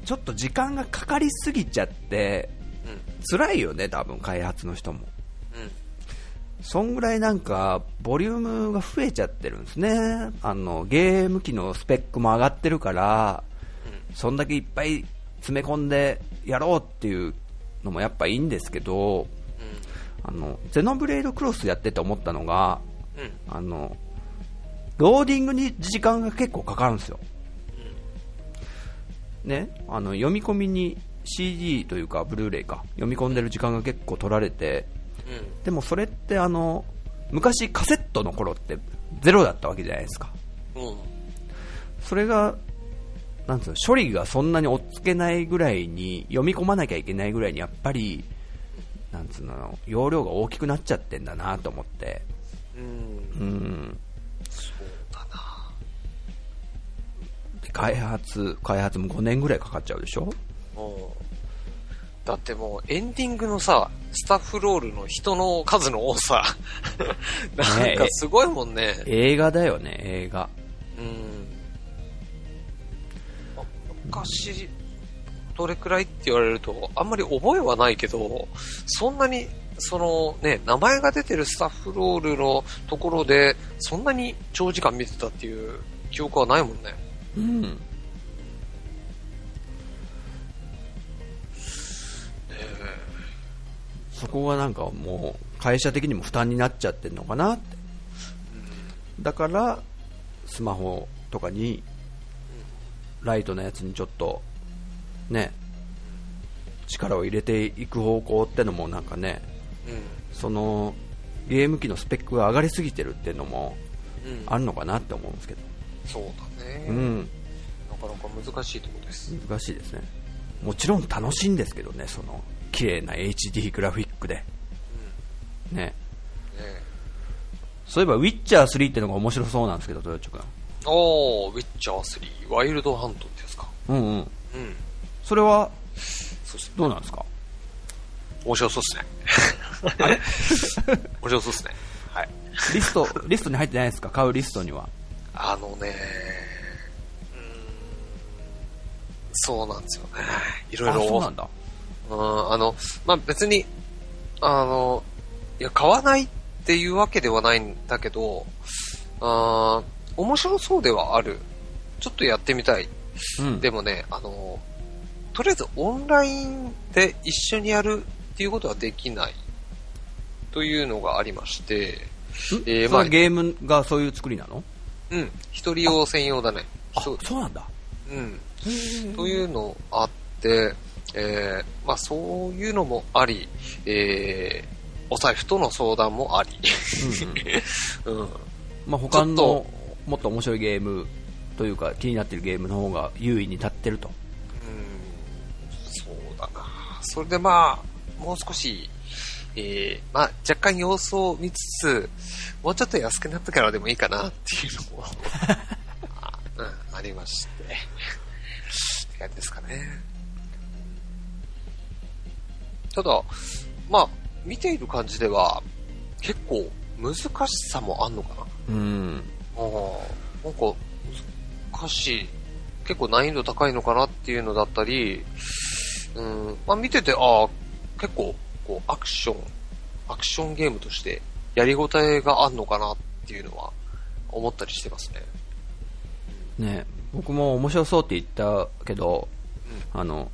Speaker 2: ちょっと時間がかかりすぎちゃって、
Speaker 1: うん。
Speaker 2: 辛いよね、多分開発の人も。
Speaker 1: うん。
Speaker 2: そんぐらいなんか、ボリュームが増えちゃってるんですね。あの、ゲーム機のスペックも上がってるから、そんだけいっぱい詰め込んでやろうっていうのもやっぱいいんですけど、あの、ゼノブレードクロスやってて思ったのが、
Speaker 1: うん。うん。
Speaker 2: あの、ローディングに時間が結構かかるんですよ。ね、あの読み込みに CD というかブルーレイか読み込んでる時間が結構取られてでもそれってあの昔カセットの頃ってゼロだったわけじゃないですか
Speaker 1: うん。うん。
Speaker 2: それがなんつうの処理がそんなに追っつけないぐらいに読み込まなきゃいけないぐらいにやっぱりなんつうの容量が大きくなっちゃってんだなと思って
Speaker 1: うん。
Speaker 2: うん
Speaker 1: そうだな。
Speaker 2: で開発開発も5年ぐらいかかっちゃうでしょ？
Speaker 1: うん。だってもうエンディングのさ、スタッフロールの人の数の多さ。なんかすごいもんね。
Speaker 2: 映画だよね映画
Speaker 1: うん。あ昔、どれくらいって言われると、あんまり覚えはないけど、そんなに、そのね、名前が出てるスタッフロールのところで、そんなに長時間見てたっていう記憶はないもんね。
Speaker 2: うん。そこがなんかもう会社的にも負担になっちゃってるのかなって。だからスマホとかにライトのやつにちょっとね力を入れていく方向ってのもなんかね
Speaker 1: うん。
Speaker 2: そのゲーム機のスペックが上がりすぎてるっていうのも
Speaker 1: うん。うん。
Speaker 2: あるのかなって思うんですけど、
Speaker 1: そうだね。
Speaker 2: うん、
Speaker 1: なかなか難しいところです。
Speaker 2: 難しいですねもちろん楽しいんですけどねその綺麗な HD グラフィックでね
Speaker 1: ね
Speaker 2: そういえばウィッチャー3ってのが面白そうなんですけど豊地君
Speaker 1: おー、ウィッチャー3、ワイルドハントってやつか。
Speaker 2: うんうん
Speaker 1: うん。
Speaker 2: それは？どうなんですか？
Speaker 1: 面白そうっすね。面白そうっすね。はい。
Speaker 2: リストリストに入ってないですか？買うリストには
Speaker 1: あのね、うーん、そうなんですよね。いろい
Speaker 2: あ
Speaker 1: ろ。
Speaker 2: そうなんだ
Speaker 1: うん、あの、まあ、別に、あの、いや、買わないっていうわけではないんだけど、あー面白そうではある。ちょっとやってみたい。
Speaker 2: うん
Speaker 1: でもね、あの、とりあえずオンラインで一緒にやるっていうことはできない。というのがありまして、えーまあ
Speaker 2: ゲームがそういう作りなの？
Speaker 1: うん、一人用専用だね。
Speaker 2: あ
Speaker 1: そう
Speaker 2: そうなんだ
Speaker 1: うん。というのあって、えーまあそういうのもあり、えーお財布との相談もあり。うん。
Speaker 2: まあ、他
Speaker 1: ちょっ
Speaker 2: のもっと面白いゲームというか気になってるゲームの方が優位に立ってると。
Speaker 1: それでまあ、もう少し、えーまあ若干様子を見つつ、もうちょっと安くなってからでもいいかなっていうのも、あうん、ありまして。って感じですかね。ただ、まあ、見ている感じでは、結構難しさもあんのかな
Speaker 2: うん。
Speaker 1: ああ、なんか、難しい。結構難易度高いのかなっていうのだったり、うん、まあ見てて、ああ、結構、こう、アクション、アクションゲームとして、やりごたえがあんのかなっていうのは、思ったりしてますね。
Speaker 2: ね、僕も面白そうって言ったけど、あの、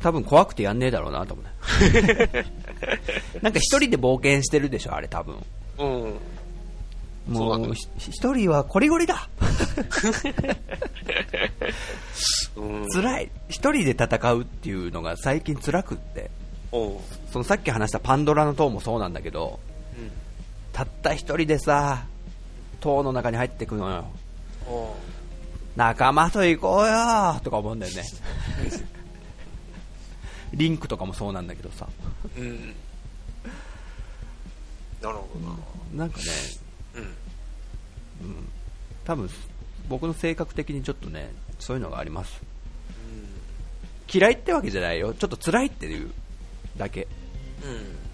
Speaker 2: 多分怖くてやんねえだろうなと思うね。なんか一人で冒険してるでしょ、あれ多分。
Speaker 1: うん。
Speaker 2: もう、一人はコリゴリだ
Speaker 1: うん。
Speaker 2: 辛い一人で戦うっていうのが最近辛くって。
Speaker 1: うん。
Speaker 2: そのさっき話したパンドラの塔もそうなんだけど、たった一人でさ、塔の中に入ってくのよ。仲間と行こうよとか思うんだよね。リンクとかもそうなんだけどさ。
Speaker 1: うん。うん。なるほどな。
Speaker 2: なんかね、
Speaker 1: うん。
Speaker 2: 多分僕の性格的にちょっとね、そういうのがあります。嫌いってわけじゃないよ。ちょっと辛いっていうだけ。
Speaker 1: うん。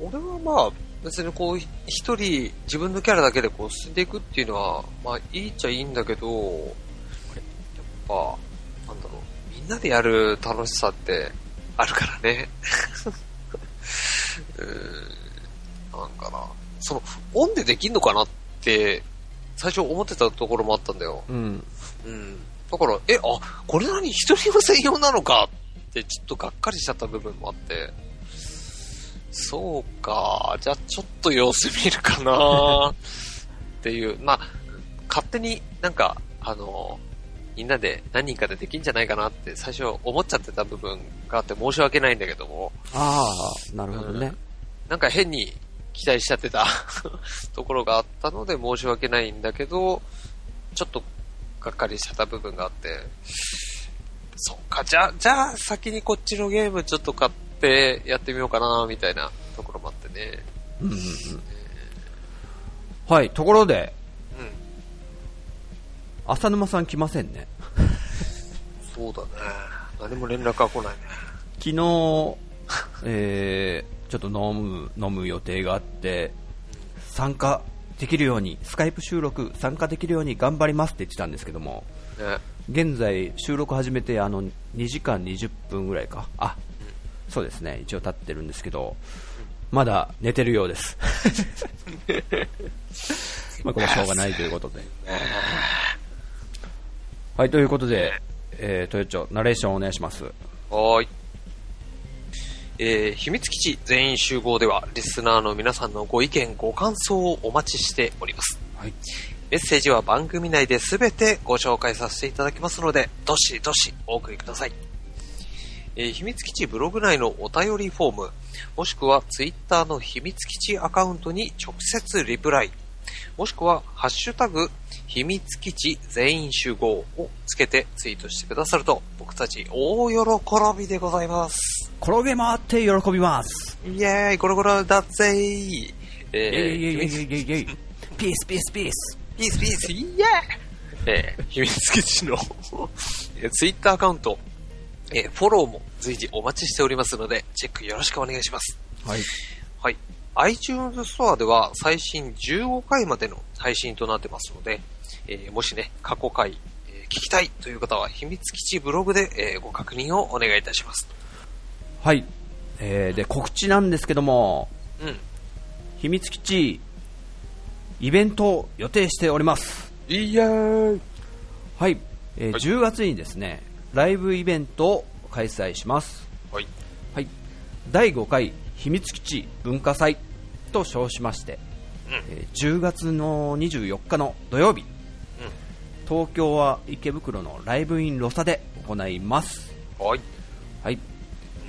Speaker 1: 俺はまあ、別にこう、ひ一人自分のキャラだけでこう進んでいくっていうのは、まあいいっちゃいいんだけど、やっぱ、なんだろう、みんなでやる楽しさってあるからね。うーん、なんかな。その、オンでできんのかなって、最初思ってたところもあったんだよ。
Speaker 2: うん。
Speaker 1: うん。だから、え、あ、これ何一人用専用なのかって、ちょっとがっかりしちゃった部分もあって。そうか、じゃあちょっと様子見るかなっていう、まあ、勝手になんか、あの、みんなで何人かでできんじゃないかなって最初思っちゃってた部分があって申し訳ないんだけども、
Speaker 2: ああ、なるほどね。
Speaker 1: なんか変に期待しちゃってた ところがあったので申し訳ないんだけど、ちょっとがっかりしちゃった部分があって、そっか、じゃあ、じゃあ先にこっちのゲームちょっと買ってやってみようかな、みたいなところもあってね。
Speaker 2: うんはい、ところで、
Speaker 1: うん。
Speaker 2: 浅沼さん来ませんね。
Speaker 1: そうだね。何も連絡が来ないね。
Speaker 2: 昨日、えー、ちょっと飲む、飲む予定があって、参加できるように、スカイプ収録参加できるように頑張りますって言ってたんですけども、
Speaker 1: ね。
Speaker 2: 現在収録始めてあの2時間20分ぐらいか。あ、そうですね。一応経ってるんですけど、まだ寝てるようです。まあ、これはしょうがないということで。はい、ということで、えー、トヨッチョ、ナレーションお願いします。
Speaker 1: はーい。えー、秘密基地全員集合では、リスナーの皆さんのご意見、ご感想をお待ちしております。
Speaker 2: はい。
Speaker 1: メッセージは番組内で全てご紹介させていただきますので、どしどしお送りください。えー秘密基地ブログ内のお便りフォーム、もしくはツイッターの秘密基地アカウントに直接リプライ、もしくはハッシュタグ、秘密基地全員集合をつけてツイートしてくださると、僕たち大喜びでございます。
Speaker 2: 転げ回って喜びます。
Speaker 1: イェーイ、ゴロゴロだぜー。え
Speaker 2: イェイイェイイェイイ
Speaker 1: 秘密
Speaker 2: ェイイェイイェイピースピースピース。
Speaker 1: ピースピース、イエーえー秘密基地のえーツイッターアカウント、えーフォローも随時お待ちしておりますので、チェックよろしくお願いします。
Speaker 2: はい。
Speaker 1: はい。iTunes ストアでは最新15回までの配信となってますので、えーもしね、過去回、えー聞きたいという方は、秘密基地ブログで、えーご確認をお願いいたします。
Speaker 2: はい。えー、で、告知なんですけども、
Speaker 1: うん。
Speaker 2: 秘密基地、イベントを予定しております。
Speaker 1: イエーイ
Speaker 2: はい。えー
Speaker 1: はい
Speaker 2: 10月にですね、ライブイベントを開催します。
Speaker 1: はい。
Speaker 2: はい。第5回秘密基地文化祭と称しまして、えー10月の24日の土曜日、東京は池袋のライブインロサで行います。
Speaker 1: はい。
Speaker 2: はい。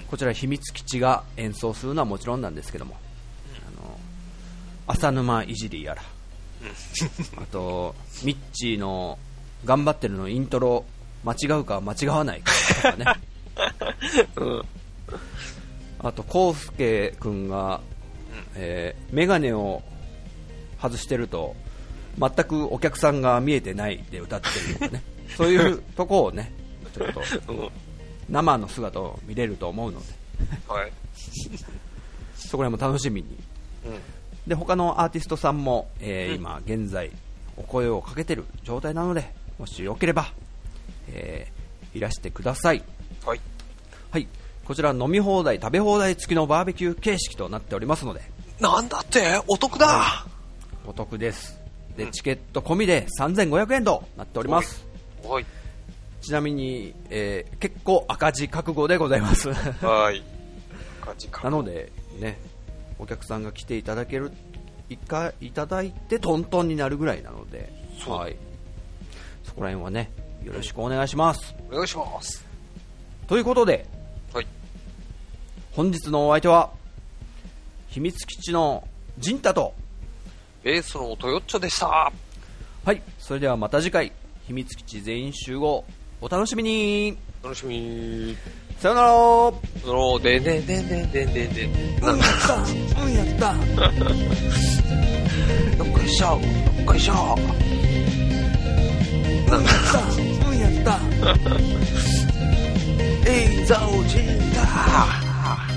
Speaker 2: こちら秘密基地が演奏するのはもちろんなんですけども、あの、浅沼いじりやら、あと、ミッチーの頑張ってるのイントロ間違うか間違わないかとかね。
Speaker 1: うん。
Speaker 2: あと、コウスケくんが、えーメガネを外してると、全くお客さんが見えてないで歌ってるとかね。そういうとこをね、ちょっと
Speaker 1: うん。
Speaker 2: 生の姿を見れると思うので、
Speaker 1: はい。
Speaker 2: そこら辺も楽しみに。
Speaker 1: うん。
Speaker 2: で、他のアーティストさんも、えー
Speaker 1: うん
Speaker 2: 今現在お声をかけてる状態なので、もしよければ、えーいらしてください。
Speaker 1: はい。
Speaker 2: はい。こちら飲み放題、食べ放題付きのバーベキュー形式となっておりますので、
Speaker 1: なんだって？お得だ
Speaker 2: お得です。で、
Speaker 1: うん
Speaker 2: チケット込みで3500円となっております。
Speaker 1: はい。
Speaker 2: ちなみに、えー結構赤字覚悟でございます。
Speaker 1: はい。感じか。
Speaker 2: なので、ね、お客さんが来ていただける、いかいただいてトントンになるぐらいなので、はい。そこら辺はね、よろしくお願いします。
Speaker 1: お願いします。
Speaker 2: ということで、
Speaker 1: はい。
Speaker 2: 本日のお相手は、秘密基地のジンタと、
Speaker 1: ベースのトヨッチョでした。
Speaker 2: はい、それではまた次回、秘密基地全員集合、お楽しみに
Speaker 1: 楽しみ。
Speaker 2: さよなら
Speaker 1: その、でんでんでんでんでんでんでん。なんだ
Speaker 2: ったうんやった
Speaker 1: ど っこいしょ。どっこいしょ。なんだ
Speaker 2: うんやった
Speaker 1: えい、ザオジンだ。